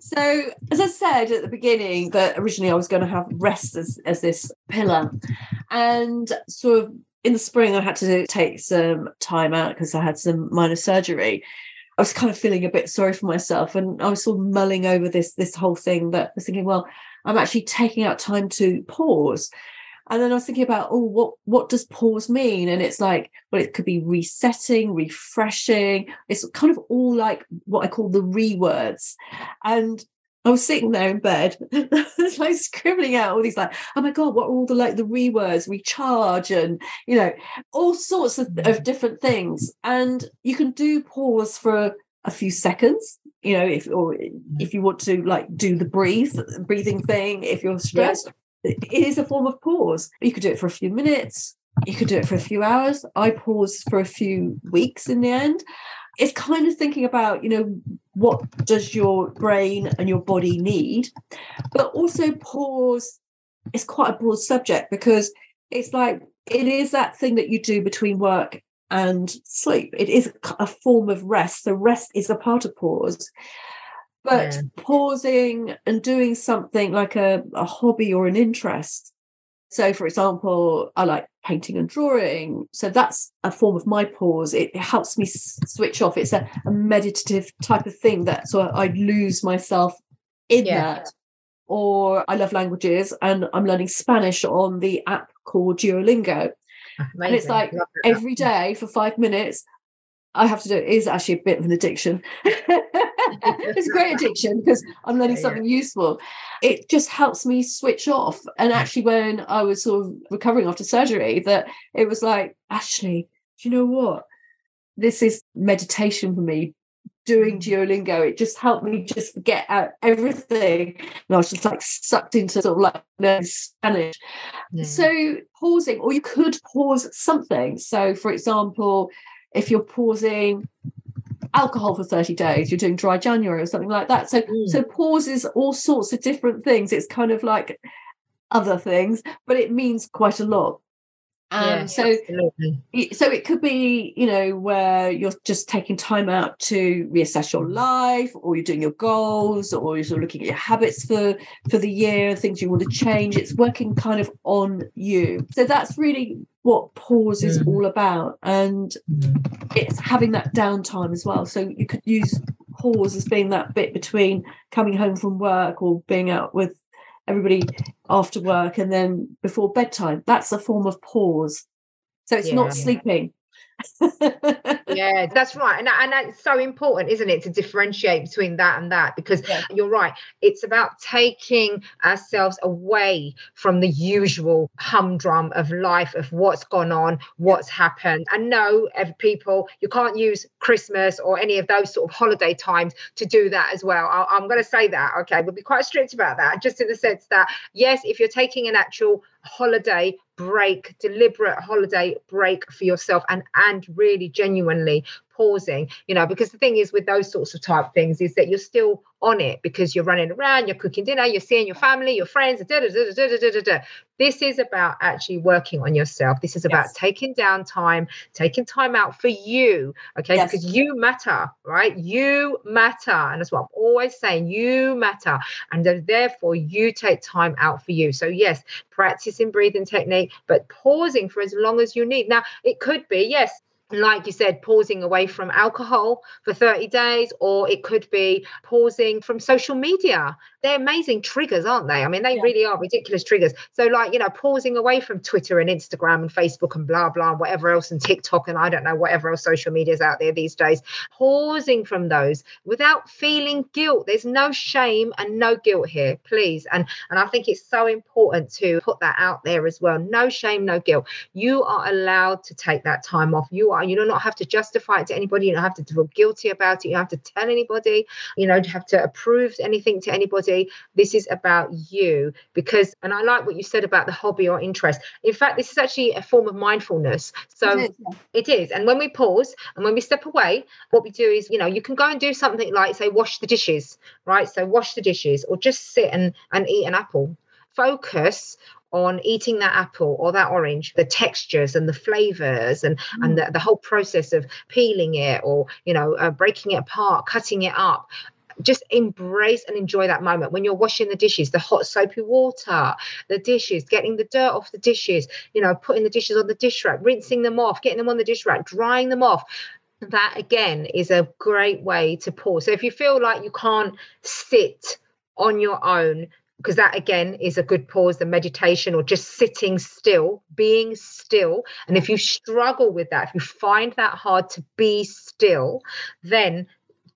so, as I said at the beginning, that originally I was going to have rest as, as this pillar. And sort of in the spring, I had to take some time out because I had some minor surgery. I was kind of feeling a bit sorry for myself. And I was sort of mulling over this, this whole thing that I was thinking, well, I'm actually taking out time to pause and then I was thinking about, oh, what what does pause mean? And it's like, well, it could be resetting, refreshing. It's kind of all like what I call the re words. And I was sitting there in bed, like scribbling out all these like, oh my god, what are all the like the re words, recharge, and you know, all sorts of, of mm. different things. And you can do pause for a few seconds you know if or mm. if you want to like do the breathe breathing thing if you're stressed it is a form of pause. You could do it for a few minutes, you could do it for a few hours. I paused for a few weeks in the end. It's kind of thinking about, you know, what does your brain and your body need? But also pause it's quite a broad subject because it's like it is that thing that you do between work and sleep. It is a form of rest. So rest is a part of pause but yeah. pausing and doing something like a, a hobby or an interest so for example i like painting and drawing so that's a form of my pause it, it helps me s- switch off it's a, a, meditative type of thing that so i lose myself in yeah. that or i love languages and i'm learning spanish on the app called duolingo Amazing. and it's like every day for five minutes I have to do it is actually a bit of an addiction. it's a great addiction because I'm learning something useful. It just helps me switch off. And actually, when I was sort of recovering after surgery, that it was like, actually, do you know what? This is meditation for me. Doing mm. Duolingo, it just helped me just get out everything. And I was just like sucked into sort of like learning Spanish. So pausing, or you could pause something. So, for example, if you're pausing alcohol for 30 days you're doing dry january or something like that. So mm. so pauses all sorts of different things. It's kind of like other things but it means quite a lot. Um, yeah, so absolutely. so it could be you know where you're just taking time out to reassess your life or you're doing your goals or you're sort of looking at your habits for for the year things you want to change. It's working kind of on you. So that's really what pause is mm. all about and mm. it's having that downtime as well so you could use pause as being that bit between coming home from work or being out with everybody after work and then before bedtime that's a form of pause so it's yeah. not sleeping yeah, that's right. And, and that's so important, isn't it, to differentiate between that and that? Because yeah. you're right. It's about taking ourselves away from the usual humdrum of life, of what's gone on, what's happened. And no, people, you can't use Christmas or any of those sort of holiday times to do that as well. I, I'm going to say that, okay? We'll be quite strict about that, just in the sense that, yes, if you're taking an actual holiday break deliberate holiday break for yourself and and really genuinely pausing you know because the thing is with those sorts of type things is that you're still on it because you're running around you're cooking dinner you're seeing your family your friends da, da, da, this is about actually working on yourself. This is about yes. taking down time taking time out for you okay? Yes. because you matter right? You matter. And that's what i'm always saying you matter. And therefore you take time out for you. So yes practicing breathing technique but pausing for as long as you need. Now it could be yes like you said, pausing away from alcohol for 30 days, or it could be pausing from social media. They're amazing triggers, aren't they? I mean, they yeah. really are ridiculous triggers. So, like, you know, pausing away from Twitter and Instagram and Facebook and blah, blah, whatever else, and TikTok and I don't know, whatever else social media is out there these days, pausing from those without feeling guilt. There's no shame and no guilt here, please. And, and I think it's so important to put that out there as well. No shame, no guilt. You are allowed to take that time off. You are. You do not have to justify it to anybody. You don't have to feel guilty about it. You don't have to tell anybody. You don't have to approve anything to anybody. This is about you because, and I like what you said about the hobby or interest. In fact, this is actually a form of mindfulness. So it is, yeah. it is. And when we pause and when we step away, what we do is, you know, you can go and do something like, say, wash the dishes, right? So wash the dishes or just sit and, and eat an apple focus on eating that apple or that orange the textures and the flavors and mm. and the, the, whole process of peeling it or you know uh, breaking it apart cutting it up. Just embrace and enjoy that moment. When you're washing the dishes the hot soapy water the dishes getting the dirt off the dishes you know putting the dishes on the dish rack rinsing them off getting them on the dish rack drying them off. That again is a great way to pause. So if you feel like you can't sit on your own because that again is a good pause the meditation or just sitting still being still. And if you struggle with that if you find that hard to be still then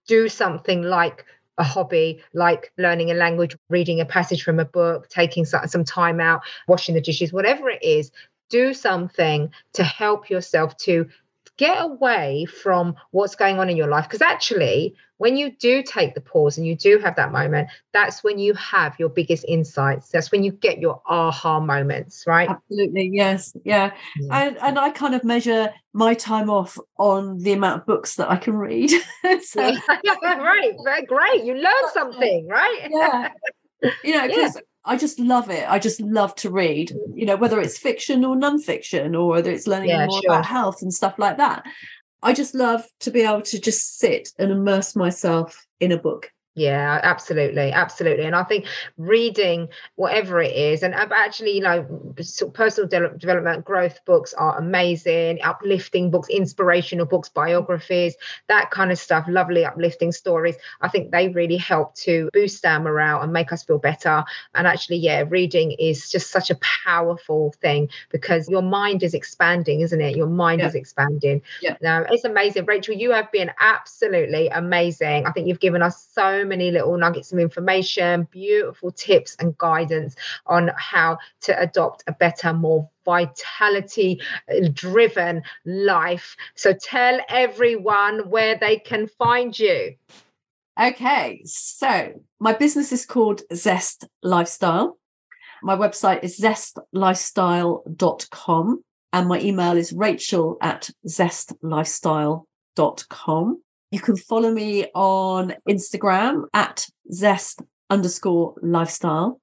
do something like a hobby like learning a language reading a passage from a book taking some time out washing the dishes whatever it is do something to help yourself to get away from what's going on in your life because actually when you do take the pause and you do have that moment that's when you have your biggest insights. That's when you get your aha moments right? Absolutely yes yeah, yeah. and and i kind of measure my time off on the amount of books that i can read. So, right very great you learn something right? Yeah you know because yeah. I just love it. I just love to read, you know, whether it's fiction or non-fiction or whether it's learning yeah, more sure. about health and stuff like that. I just love to be able to just sit and immerse myself in a book yeah, absolutely, absolutely. And I think reading whatever it is, and actually, you know, personal de- development, growth books are amazing, uplifting books, inspirational books, biographies, that kind of stuff, lovely, uplifting stories. I think they really help to boost our morale and make us feel better. And actually, yeah, reading is just such a powerful thing because your mind is expanding, isn't it? Your mind yeah. is expanding. Yeah. Now, it's amazing. Rachel, you have been absolutely amazing. I think you've given us so many little nuggets of information, beautiful tips and guidance on how to adopt a better, more vitality uh, driven life. So tell everyone where they can find you. Okay, so my business is called Zest Lifestyle. My website is zestlifestyle.com and my email is rachel at zestlifestyle.com. You can follow me on Instagram at zest underscore lifestyle,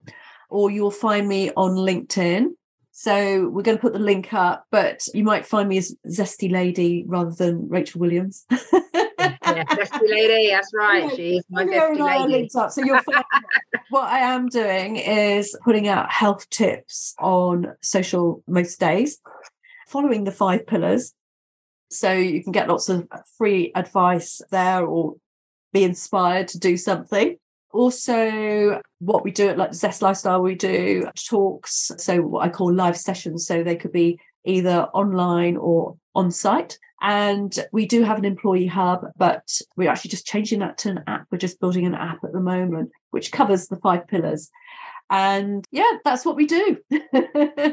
or you'll find me on LinkedIn. So we're going to put the link up, but you might find me as Zesty Lady rather than Rachel Williams. yeah, Zesty Lady, that's right. She's my Zesty Lady. Up. So you'll find what I am doing is putting out health tips on social most days, following the five pillars so you can get lots of free advice there or be inspired to do something. Also, what we do at like Zest Lifestyle, we do talks. So what I call live sessions. So they could be either online or on site. And we do have an employee hub, but we're actually just changing that to an app. We're just building an app at the moment, which covers the five pillars and yeah that's what we do.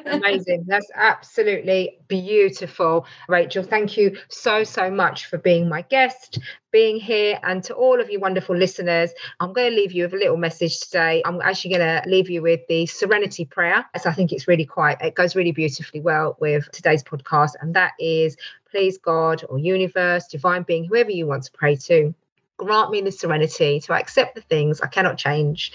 Amazing. That's absolutely beautiful. Rachel thank you so so much for being my guest being here. And to all of you wonderful listeners i'm going to leave you with a little message today i'm actually going to leave you with the serenity prayer. As i think it's really quite it goes really beautifully well with today's podcast. And that is please god or universe divine being whoever you want to pray to grant me the serenity to accept the things I cannot change,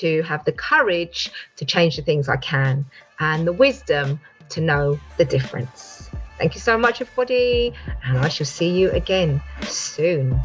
to have the courage to change the things I can, and the wisdom to know the difference. Thank you so much, everybody, and I shall see you again soon.